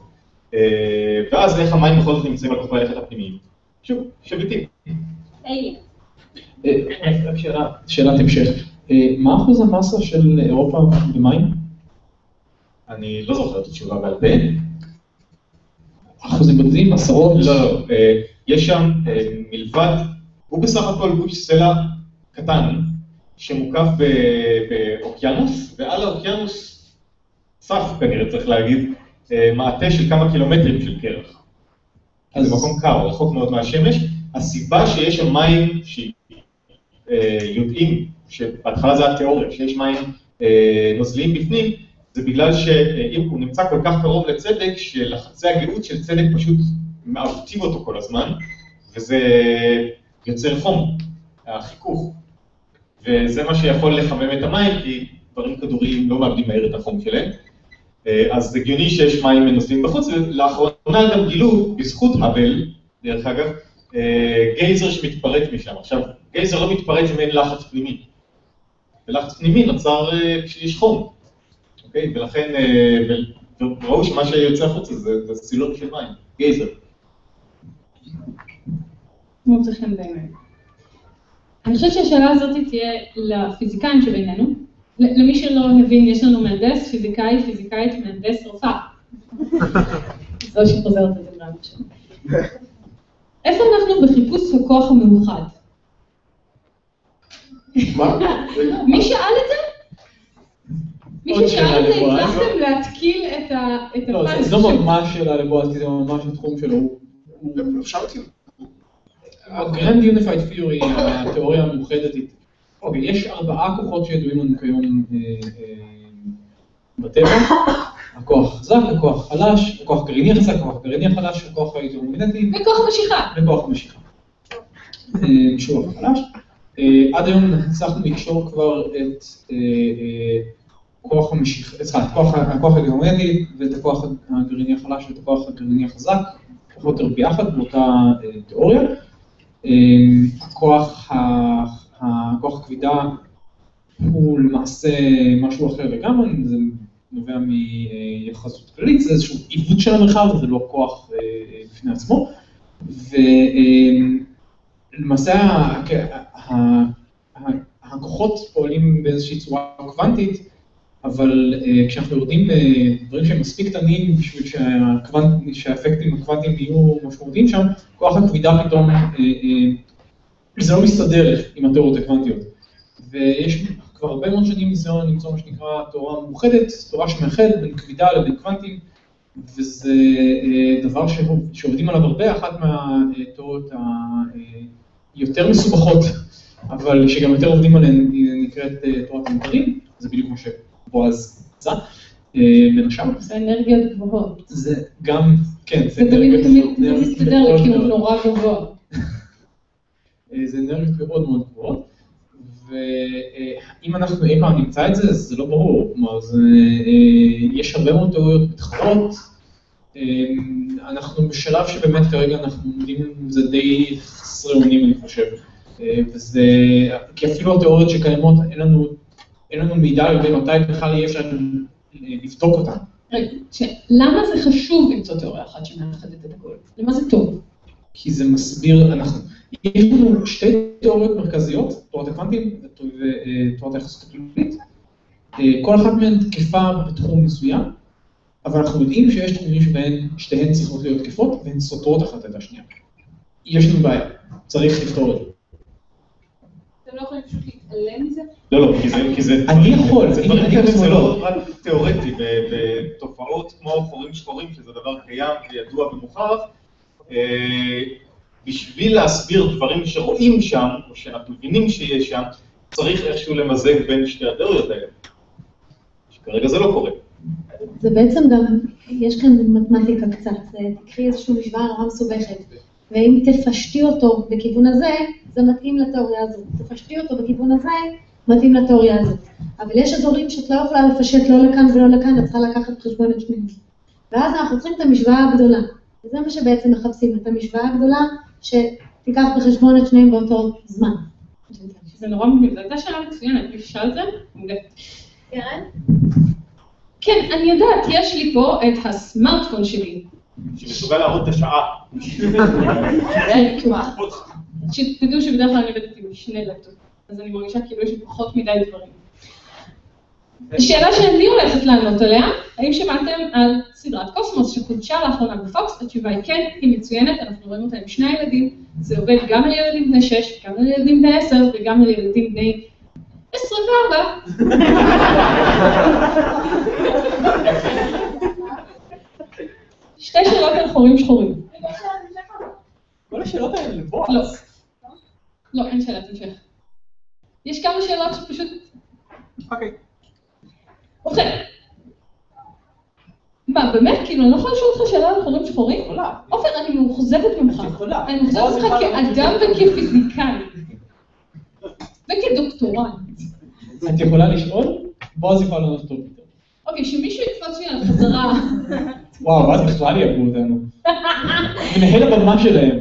ואז איך המים בכל זאת נמצאים על כוכבי הלכת הפנימיים? שוב, שביטים. היי. אה, רק שאלה, שאלת המשך. אה, מה אחוז המסה של אירופה במים? אני לא זוכר את התשובה בעל פה. אחוזים בודדים, עשרות? לא, לא, אה, יש שם אה, מלבד, הוא בסך הכל גוש סלע קטן, שמוקף באוקיינוס, ועל האוקיינוס צף כנראה צריך להגיד, אה, מעטה של כמה קילומטרים של קרח. אז זה מקום קר, רחוק מאוד מהשמש. הסיבה שיש שם מים שיודעים, שבהתחלה זה התיאוריה, שיש מים אה, נוזליים בפנים, זה בגלל שאם הוא נמצא כל כך קרוב לצדק, שלחצי הגאות של צדק פשוט מעוותים אותו כל הזמן, וזה יוצר חום, החיכוך. וזה מה שיכול לחמם את המים, כי דברים כדוריים לא מאבדים מהר את החום שלהם. אה, אז הגיוני שיש מים מנוסעים בחוץ, ולאחרונה גם גילו, בזכות האבל, דרך אגב, אה, גייזר שמתפרץ משם. עכשיו, גייזר לא מתפרץ אם אין לחץ פנימי. ולחץ פנימי נוצר אה, כשיש חום, אוקיי? ולכן, אה, ו- וראו שמה שיוצא החוצה זה זה סילון של מים, גייזר. מוצא חן בעיניי. אני חושבת שהשאלה הזאת תהיה לפיזיקאים שבינינו. למי שלא הבין, יש לנו מהנדס, פיזיקאי, פיזיקאית, מהנדס, רופאה. זו שחוזרת את זה גם עכשיו. איפה אנחנו בחיפוש הכוח המאוחד? מה? מי שאל את זה? מי עוד ששאל את זה. הצלחתם להתקיל את ה- את לא, זו ממש שאלה לבועז, כי זה ממש התחום שלו. ה-Grand Unified Theory, התיאוריה המאוחדת, אוקיי, יש ארבעה כוחות שידועים לנו כיום אה, אה, בטבע, הכוח החזק, הכוח החלש, הכוח הגרעיני החזק, הכוח הגרעיני החלש, הכוח ההידרומגנטי, וכוח המשיכה. וכוח המשיכה. אה, שהוא החלש. אה, עד היום הצלחנו לקשור כבר את אה, כוח המשיכה, סליחה, את הכוח ההידרומגנטי ואת הכוח הגרעיני החלש ואת הכוח הגרעיני החזק, פחות או יותר ביחד באותה תיאוריה. הכוח הכבידה הוא למעשה משהו אחר לגמרי, זה נובע מיחסות כללית, זה איזשהו עיוות של המרחב, זה לא כוח אה, בפני עצמו. ולמעשה הכוחות פועלים באיזושהי צורה קוונטית, אבל אה, כשאנחנו יורדים לדברים שהם מספיק קטנים בשביל שהאפקטים הקוונטיים יהיו משמעותיים שם, כוח הכבידה פתאום, אה, אה, זה לא מסתדר עם התיאוריות הקוונטיות. ויש כבר הרבה מאוד שנים ניסיון למצוא מה שנקרא תורה מאוחדת, תורה שמאחדת בין כבידה לבין קוונטים, וזה אה, דבר שעובדים עליו הרבה, אחת מהתיאוריות היותר מסובכות, אבל שגם יותר עובדים עליהן, היא נקראת אה, תורת המתרים, זה בדיוק מה שבועז אה, בין השאר. זה אנרגיות גבוהות. זה גם, כן, זה תמיד תמיד תמיד מאוד מסתדר כי הוא. נורא גבוה. אה, זה אנרגיות מאוד מאוד גבוהות, ואם אנחנו אי פעם נמצא את זה, זה לא ברור, כלומר, זה, אה, יש הרבה מאוד תיאוריות מתחרות, אה, אנחנו בשלב שבאמת כרגע אנחנו עומדים, זה די חסרי אונים אני חושב, אה, וזה, כי אפילו התיאוריות שקיימות, אין לנו, אין לנו מידע לגבי מתי בכלל יהיה אפשר לבדוק אותן. רגע, ש- למה זה חשוב למצוא תיאוריה אחת שמאחדת את הכל? למה זה טוב? כי זה מסביר, אנחנו, יש לנו שתי תיאוריות מרכזיות, תורת הקוונטים ותורת היחסות הכללית, אה, כל אחת מהן תקפה בתחום מסוים, אבל אנחנו יודעים שיש תחומים שבהן שתיהן צריכות להיות תקפות והן סותרות אחת את השנייה. יש לנו בעיה, צריך לפתור את זה. אתם לא יכולים פשוט להתעלם מזה? לא, לא, כי זה, כי זה, אני יכול, זה דברים זה לא. רק תיאורטי, בתופעות כמו חורים שחורים, שזה דבר קיים וידוע ומוכח, אה, בשביל להסביר דברים שרואים שם, או שאנחנו מבינים שיש שם, צריך איכשהו למזג בין שתי התיאוריות האלה. שכרגע זה לא קורה. זה בעצם גם, יש כאן מתמטיקה קצת, תקחי איזושהי משוואה נורא מסובכת, ואם תפשטי אותו בכיוון הזה, זה מתאים לתיאוריה הזאת. תפשטי אותו בכיוון הזה, מתאים לתיאוריה הזאת. אבל יש אזורים שאת לא יכולה לפשט לא לכאן ולא לכאן, את צריכה לקחת בחשבון את שניהם. ואז אנחנו צריכים את המשוואה הגדולה. וזה מה שבעצם מחפשים, את המשוואה הגדולה שתיקח בחשבון את שניהם באותו זמן. זה נורא מגניב, זו הייתה שאלה מצוינת, מי ששאל את זה? קרן? כן, אני יודעת, יש לי פה את הסמארטפון שלי. שמסוגל להראות את השעה. שתדעו שבדרך כלל אני עובדת עם שני לפטופ, אז אני מרגישה כאילו יש לי פחות מדי דברים. השאלה שאני הולכת לענות עליה, האם שמעתם על סדרת קוסמוס שחודשה לאחרונה בפוקס? התשובה היא כן, היא מצוינת, אנחנו רואים אותה עם שני הילדים, זה עובד גם על ילדים בני 6, גם על ילדים בני 10 וגם על ילדים בני 24. שתי שאלות על חורים שחורים. כל השאלות האלה לבועז. לא. לא, אין שאלת המשך. יש כמה שאלות שפשוט... אוקיי. ובכן. מה, באמת? כאילו, אני לא יכולה לשאול אותך שאלה על חורים שחורים? עופר, אני מאוכזבת ממך. אני מאוכזבת ממך כאדם. וכפיזיקאי. וכדוקטורנט. את יכולה לשאול, בועז יכול לענות טוב יותר. אוקיי, שמישהו יקפוץ לי על חזרה. וואו, ואז בכלל יעברו אותנו. מנהל הבמה שלהם.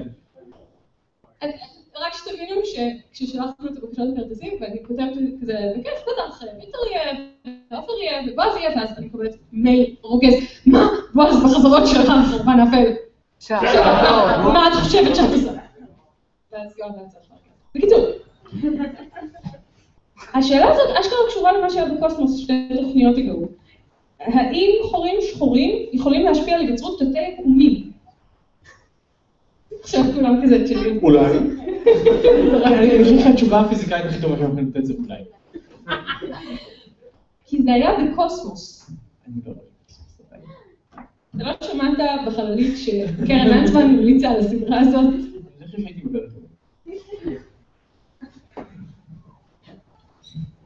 שתבינו שכששלחנו את הבקשות לכרטיסים, ואני כותבת כזה, בכיף, בטח, ויטר יהיה, ועופר יהיה, ובועז יהיה, ואז אני קוראת מייל רוגז, מה, בועז בחזרות שלך, חורבן אפל. מה את חושבת שאת עושה? ואז גם לא לך. בקיצור, השאלה הזאת אשכרה קשורה למה שהיה בקוסמוס, שתי תוכניות הגאו. האם חורים שחורים יכולים להשפיע על היווצרות תתי יקומים? עכשיו כולם כזה צ'ילים. אולי. אני חושב שהתשובה הפיזיקאית הכי טובה שאנחנו לתת זה אולי. כי זה היה בקוסמוס. אני לא אתה לא שמעת בחללית שקרן לנצמן המליצה על הסדרה הזאת?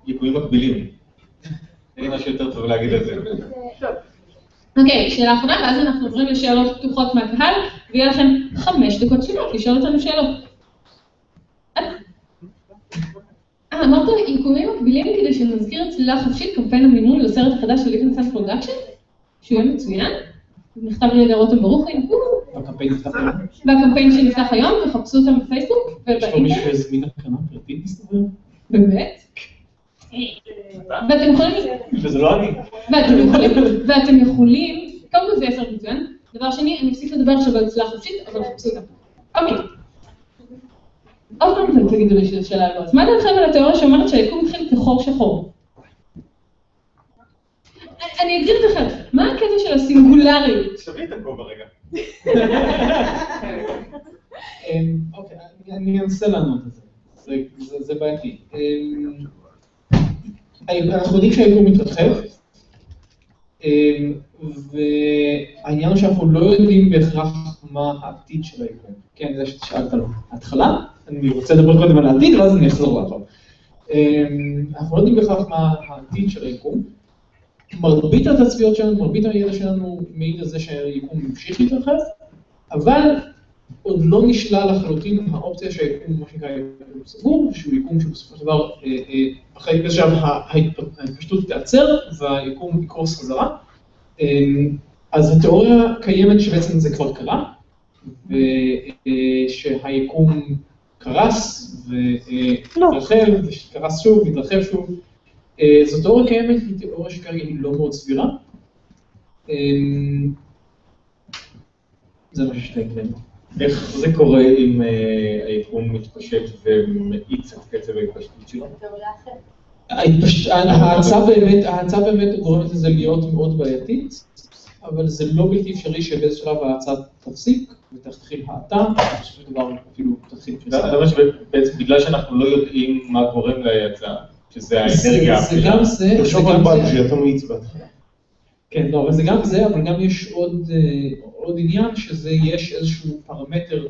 יקומים מקבילים. אין לי משהו יותר טוב להגיד על זה. אוקיי, שאלה אחרונה, ואז אנחנו עוברים לשאלות פתוחות מהקהל, ויהיה לכם חמש דקות שלמות לשאול אותנו שאלות. אה, אמרת יקומים מקבילים כדי שנזכיר את צלילה חופשית, קמפיין המימון לסרט החדש של ליטנסן פרודקשן? שהוא יהיה מצוין? נכתב על ידי רותם ברוכין? והקמפיין שנפתח היום, תחפשו אותם בפייסבוק יש פה מישהו ובאינטרנט. שהזמין הקרנה פרטית מסתבר? באמת? ואתם יכולים... וזה לא אני. ואתם יכולים, קודם כל זה סרט מצוין, דבר שני, אני אפסיק לדבר עכשיו על צלילה חופשית, אבל חפשו אותם. אוקיי. עוד פעם אתם תגידו לי שזו שאלה לא. אז מה דעתכם על התיאוריה שאומרת שהיקום התחיל כחור שחור? אני- אגדיר את זה מה הקטע של הסינגולריות? שבי את הכובע רגע. אמ, אוקיי, אני- אנסה לענות על זה. זה- בעייתי. אמ, אנחנו יודעים שהיקום מתרחב, אמ, והעניין הוא שאנחנו לא יודעים בהכרח מה העתיד של היקום. כן, זה ששאלת על ההתחלה, אני רוצה לדבר קודם על העתיד, ואז אני אחזור לאחור. אמ, אנחנו לא יודעים בהכרח מה העתיד של היקום. מרבית התצפיות שלנו, מרבית הידע שלנו מעיד על זה שהיקום ממשיך להתרחב, אבל עוד לא נשלל לחלוטין האופציה שהיקום, מה שנקרא יקום סגור, שהוא יקום שבסופו של דבר, אה, אה, אחרי כזה ההתפשטות תיעצר והיקום יקרוס חזרה. אה, אז התיאוריה קיימת שבעצם זה כבר קרה, ושהיקום קרס והתרחב, וקרס שוב והתרחב שוב. אה, זו תיאוריה קיימת, היא תיאוריה שכרגע היא לא מאוד סבירה. אה, זה מה שיש להגיד. איך זה קורה אם אה, היקום מתפשט ומאיץ את קצב ההתפשטות שלו? ההאצה באמת גורמת לזה להיות מאוד בעייתית, אבל זה לא בלתי אפשרי שבאיזה שלב ההאצה תפסיק ותתחיל האטה, ובסופו של דבר אפילו תתחיל קריסה. זה שבעצם בגלל שאנחנו לא יודעים מה גורם להאצה, שזה זה- האנרגיה זה גם זה, זה תחשוב על גם זה. בנג'י, אתה מאיץ בהתחלה. כן, לא, אבל זה גם זה, אבל גם יש עוד, אה, עוד עניין, שזה יש איזשהו פרמטר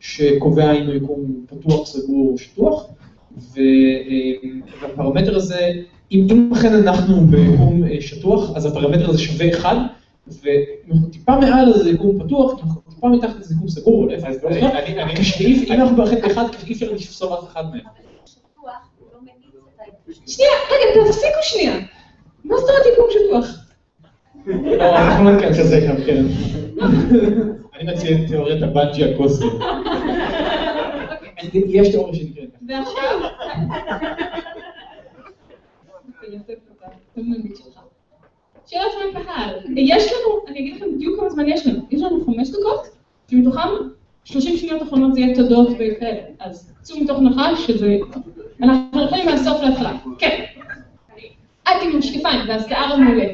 שקובע אם היקום פתוח, סגור או שטוח, ו- אה, והפרמטר הזה, אם, אם אכן אנחנו ביקום אה, שטוח, אז הפרמטר הזה שווה 1, ואם אנחנו טיפה מעל איזה יקום פתוח, אם אנחנו טיפה מתחת איזה יקום סגור, או להפך, לא זוכר, אני- אני- כשאי- אם אנחנו באחד באחד, אי אפשר לפסול אף אחד מהם. שנייה, רגע, תפסיקו שנייה. מה זאת אומרת יקום שטוח? לא, אנחנו לא ניכנס לזה גם, כן. אני מציע את תיאוריית הבנג'י הקוסמי. יש תיאוריה שנקראת. ועכשיו... שאלות מהקהל. יש לנו, אני אגיד לכם בדיוק כמה זמן יש לנו. יש לנו חמש דקות, שמתוכם 30 שניות אחרונות זה יהיה תודות וכאלה. אז צאו מתוך הנחה שזה... אנחנו יכולים מהסוף להתחלה. כן. את עם משקפיים והשיער המעולה.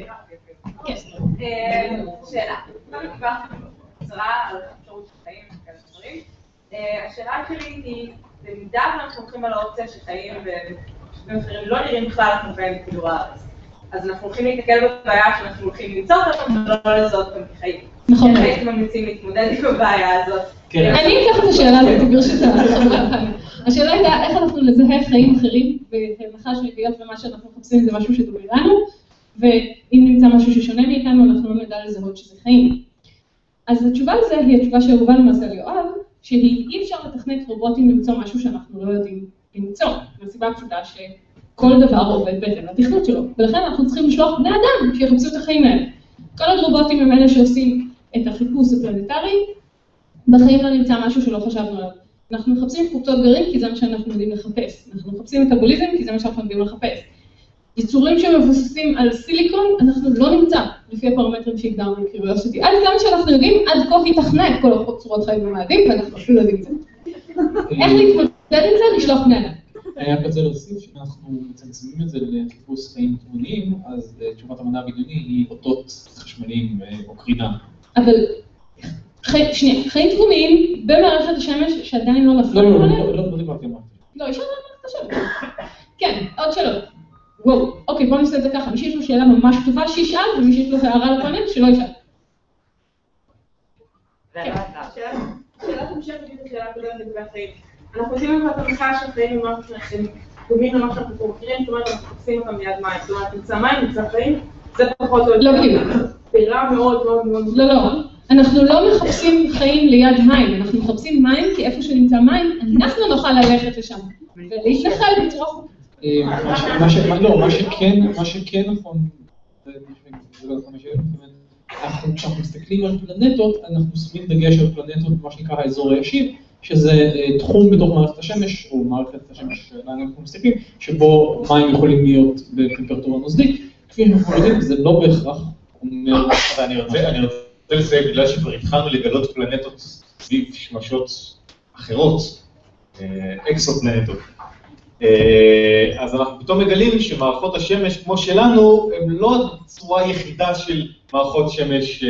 כן. שאלה, קצרה על אפשרות של חיים וכאלה דברים. אה, השאלה שלי היא, במידה ואנחנו הולכים על האופציה שחיים אחרים לא נראים בכלל כמו בין כדור הארץ, אז אנחנו הולכים להתקל בבעיה שאנחנו הולכים למצוא אותם ולא לזהות אותם כחיים. נכון. איך הייתם ממליצים להתמודד עם הבעיה הזאת? כן. אני אקח את השאלה הזאת ברשותך. השאלה הייתה איך אנחנו נזהה חיים אחרים, בהנחה שהיות ומה שאנחנו מחפשים זה משהו שדומה לנו, ואם נמצא משהו ששונה מאיתנו, אנחנו לא נדע לזהות שזה חיים. אז התשובה לזה היא התשובה שאהובה למעשה על יואב, שהיא אי אפשר לתכנת רובוטים למצוא משהו שאנחנו לא יודעים למצוא, מהסיבה הפשוטה שכל דבר עובד בהתאם לתכנות שלו, ולכן אנחנו צריכים לשלוח בני אדם שיחפשו את החיים האלה. כל עוד רובוטים הם אלה שעושים את החיפוש הפלנטרי, בחיים לא נמצא משהו שלא חשבנו עליו. אנחנו מחפשים קבוצות גרעין כי זה מה שאנחנו יודעים לחפש. אנחנו מחפשים מטאבוליזם כי זה מה שאנחנו יודעים לחפש. יצורים שמבוססים על סיליקון, אנחנו לא נמצא לפי הפרמטרים שהגדרנו בקריביוסיטי. עד כמה שאנחנו יודעים, עד כה היא תכנה את כל צורות חיים במאדים, ואנחנו אפילו לא יודעים את זה. איך להתמודד עם זה? לשלוח בני אדם. אני רק רוצה להוסיף שאנחנו מצמצמים את זה לחיפוש חיים תמוניים, אז אה, תשובת המדע הבדיוני היא אותות חשמליים אה, או קרינה. אבל, שנייה, חיים תבוניים במערכת השמש שעדיין לא נפלו. לא, לא, עליהם? לא, לא, לא דיברתי על מה. לא, אפשר לענות את השאלה. כן, עוד שאלות. וואו, אוקיי, בואו נעשה את זה ככה. מי שיש לו שאלה ממש טובה, שישאל, ומי שיש לו הערה לפאנל, שלא ישאל. שאלת המשך בדיוק לשאלה הקודמת לגבי החיים. אנחנו עושים את הנחה שהחיים הם משהו שהם דומים למה שאנחנו פה מכירים, זאת אומרת אנחנו מחפשים אותם ליד מים, זאת אומרת נמצא מים, נמצא חיים, זה פחות או יותר. לא בדיוק. בירה מאוד מאוד מאוד. לא, לא. אנחנו לא מחפשים חיים ליד מים, אנחנו מחפשים מים, כי איפה שנמצא מים, אנחנו נוכל ללכת לשם. ולהתנחל בצורה. אה, מה ש- מה ש- מה- לא, מה שכן, מה שכן נכון, לא כשאנחנו מסתכלים על פלנטות, אנחנו שמים דגש על פלנטות, מה שנקרא האזור הישיר, שזה אה, תחום בתוך מערכת השמש, או מערכת השמש שלנו אנחנו מסתכלים, שבו מים יכולים להיות בטמפרטורה נוזלית. כפי שאנחנו יודעים, זה לא בהכרח אומר... אני רוצה לסיים, בגלל שכבר התחלנו לגלות פלנטות סביב שמשות אחרות, אה, אקסופלנטות. אה, אז אנחנו פתאום מגלים שמערכות השמש כמו שלנו, הן לא צורה יחידה של מערכות שמש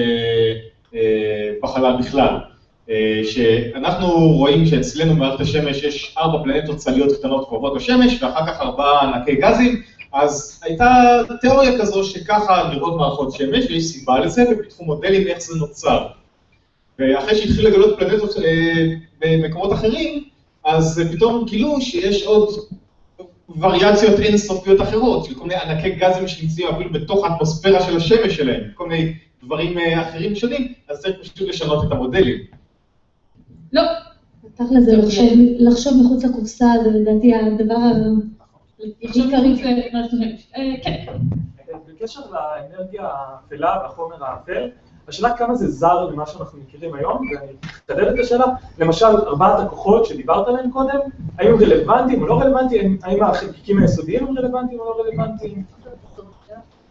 בחלל בכלל. אה, שאנחנו רואים שאצלנו במערכת השמש יש ארבע פלנטות צליות קטנות קרובות לשמש, ואחר כך ארבעה ענקי גזים, אז הייתה תיאוריה כזו שככה נראות מערכות שמש, ויש סיבה לזה, ופיתחו מודלים איך זה נוצר. ואחרי שהתחילו לגלות פלנטות אה, במקומות אחרים, אז פתאום גילו שיש עוד וריאציות אינסופיות אחרות, של כל מיני ענקי גזים שנמצאים אפילו בתוך האטמוספירה של השמש שלהם, כל מיני דברים אה, אחרים שונים, אז צריך פשוט לשנות את המודלים. לא. תכל'ס זה לחשוב- לחשוב מחוץ לקופסה, זה לדעתי הדבר העיקרי. אה, כן. בקשר לאנרגיה האפלה והחומר האפל, השאלה כמה זה זר למה שאנחנו מכירים היום, ואני אחדד את השאלה, למשל ארבעת הכוחות שדיברת עליהם קודם, האם הם רלוונטיים או לא רלוונטיים, האם החלקיקים היסודיים הם רלוונטיים או לא רלוונטיים?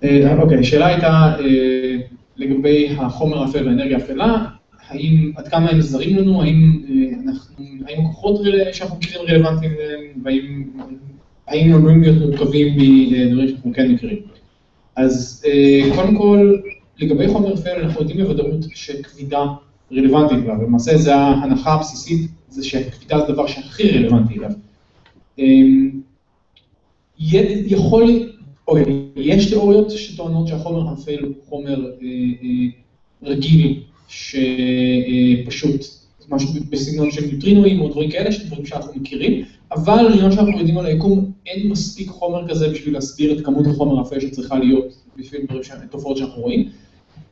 אה, אוקיי, השאלה הייתה אה, לגבי החומר האפל והאנרגיה האפלה, האם, עד כמה הם זרים לנו, האם אה, אנחנו, האם הכוחות שאנחנו מכירים רלוונטיים להם, והאם האם עלולים להיות מורכבים מדברים שאנחנו כן מכירים. אז אה, קודם כל, לגבי חומר אפל אנחנו יודעים בוודאות שכבידה רלוונטית אליו, למעשה זו ההנחה הבסיסית, זה שכבידה זה הדבר שהכי רלוונטי אליו. אמ, יכול, אוקיי, יש תיאוריות שטוענות שהחומר האפל הוא חומר אה, רגיל, שפשוט משהו בסגנון של ניוטרינואים או דברים כאלה, שזה דברים שאנחנו מכירים, אבל ממה שאנחנו יודעים על היקום, אין מספיק חומר כזה בשביל להסביר את כמות החומר האפל שצריכה להיות בשביל תופעות שאנחנו רואים.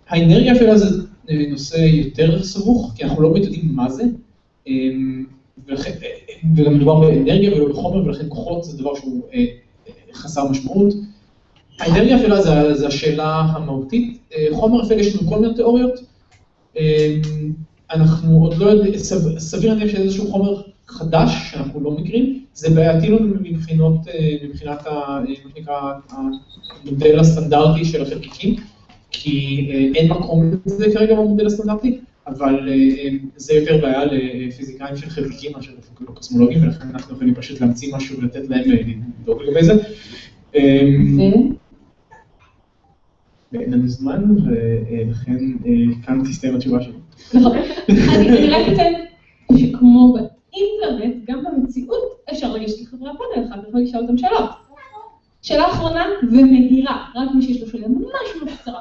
האנרגיה אפלה זה אה, נושא יותר סבוך, כי אנחנו לא יודעים מה זה, אמ, ולכן, אה, וגם מדובר באנרגיה ולא בחומר, ולכן כוחות זה דבר שהוא אה, אה, חסר משמעות. האנרגיה אפלה זה, זה השאלה המהותית. אה, חומר אפל יש לנו כל מיני תיאוריות. אמ, אנחנו עוד לא יודעים, סב- סביר להניח שזה איזשהו חומר חדש שאנחנו לא מכירים, זה בעייתי לנו מבחינות, אה, מבחינת ה- אה, מה שנקרא המודל הסטנדרטי של החלקיקים, כי אה, אין מקום לזה כרגע במודל הסטנדרטי, אבל אה, זה יותר בעיה לפיזיקאים של חלקיקים מאשר אפילו קוסמולוגים, ולכן אנחנו יכולים פשוט להמציא משהו ולתת להם לבדוק לגבי זה. ואין לנו זמן, ולכן אה, כאן תסתיים התשובה שלי. נכון. אני רק אציין שכמו באינטרנט, גם במציאות אפשר לגשת לחברי הפאנל אחד ולשאול אותם שאלות. שאלה אחרונה ומהירה, רק מי שיש לו שאלה ממש ממש קצרה.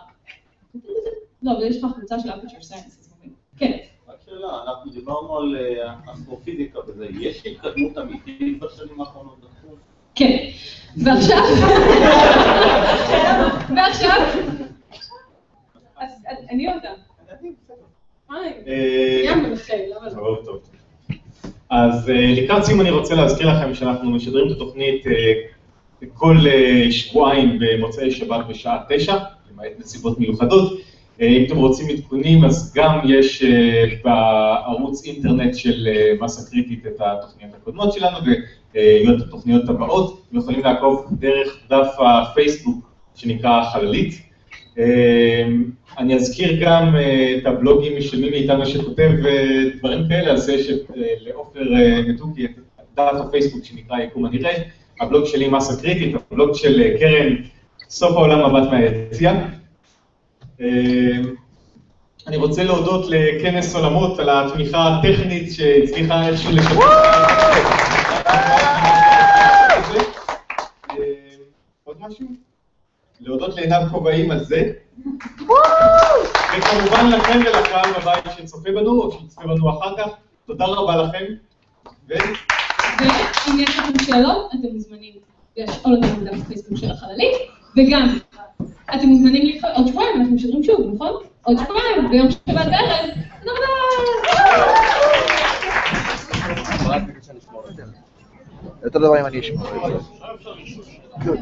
לא, אבל יש לך קבוצה של אפצ'ר סיינס. כן. רק שאלה, אנחנו דיברנו על אה, אסטרופיזיקה וזה, יש התקדמות אמיתית בשנים האחרונות בתחום? כן. ועכשיו, ועכשיו, אני אותה. אז אה, לקראת סיום אני רוצה להזכיר לכם שאנחנו משדרים את התוכנית אה, כל אה, שבועיים במוצאי שבת בשעה תשע, למעט נסיבות מיוחדות. אה, אם אתם רוצים עדכונים, אז גם יש אה, בערוץ אינטרנט של אה, מסה קריטית את התוכניות הקודמות שלנו ואת התוכניות הבאות. אתם יכולים לעקוב דרך דף הפייסבוק שנקרא חללית. אני אזכיר גם את הבלוגים של מי מאיתנו שכותב דברים כאלה, אז יש לעופר נתוקי את דף הפייסבוק שנקרא יקום הנראה, הבלוג שלי מסה קריטית, הבלוג של קרן סוף העולם מבט מהיציאה. אה, אני רוצה להודות לכנס עולמות על התמיכה הטכנית שהצליחה איכשהו. אה, עוד משהו? להודות לעינב כובעים על זה. וכמובן לכם ולקהל בבית שצופה בנו או שיצפה בנו אחר כך, תודה רבה לכם. ואם יש לכם שאלות, אתם מוזמנים לשאול אותנו בדף הפייסבוק של החללית, וגם, אתם מוזמנים להתחבר, עוד שבועיים אנחנו משדרים שוב, נכון? עוד שבועיים, ביום שבת בערב, תודה רבה! אותו דבר אם אני אשמע. Good.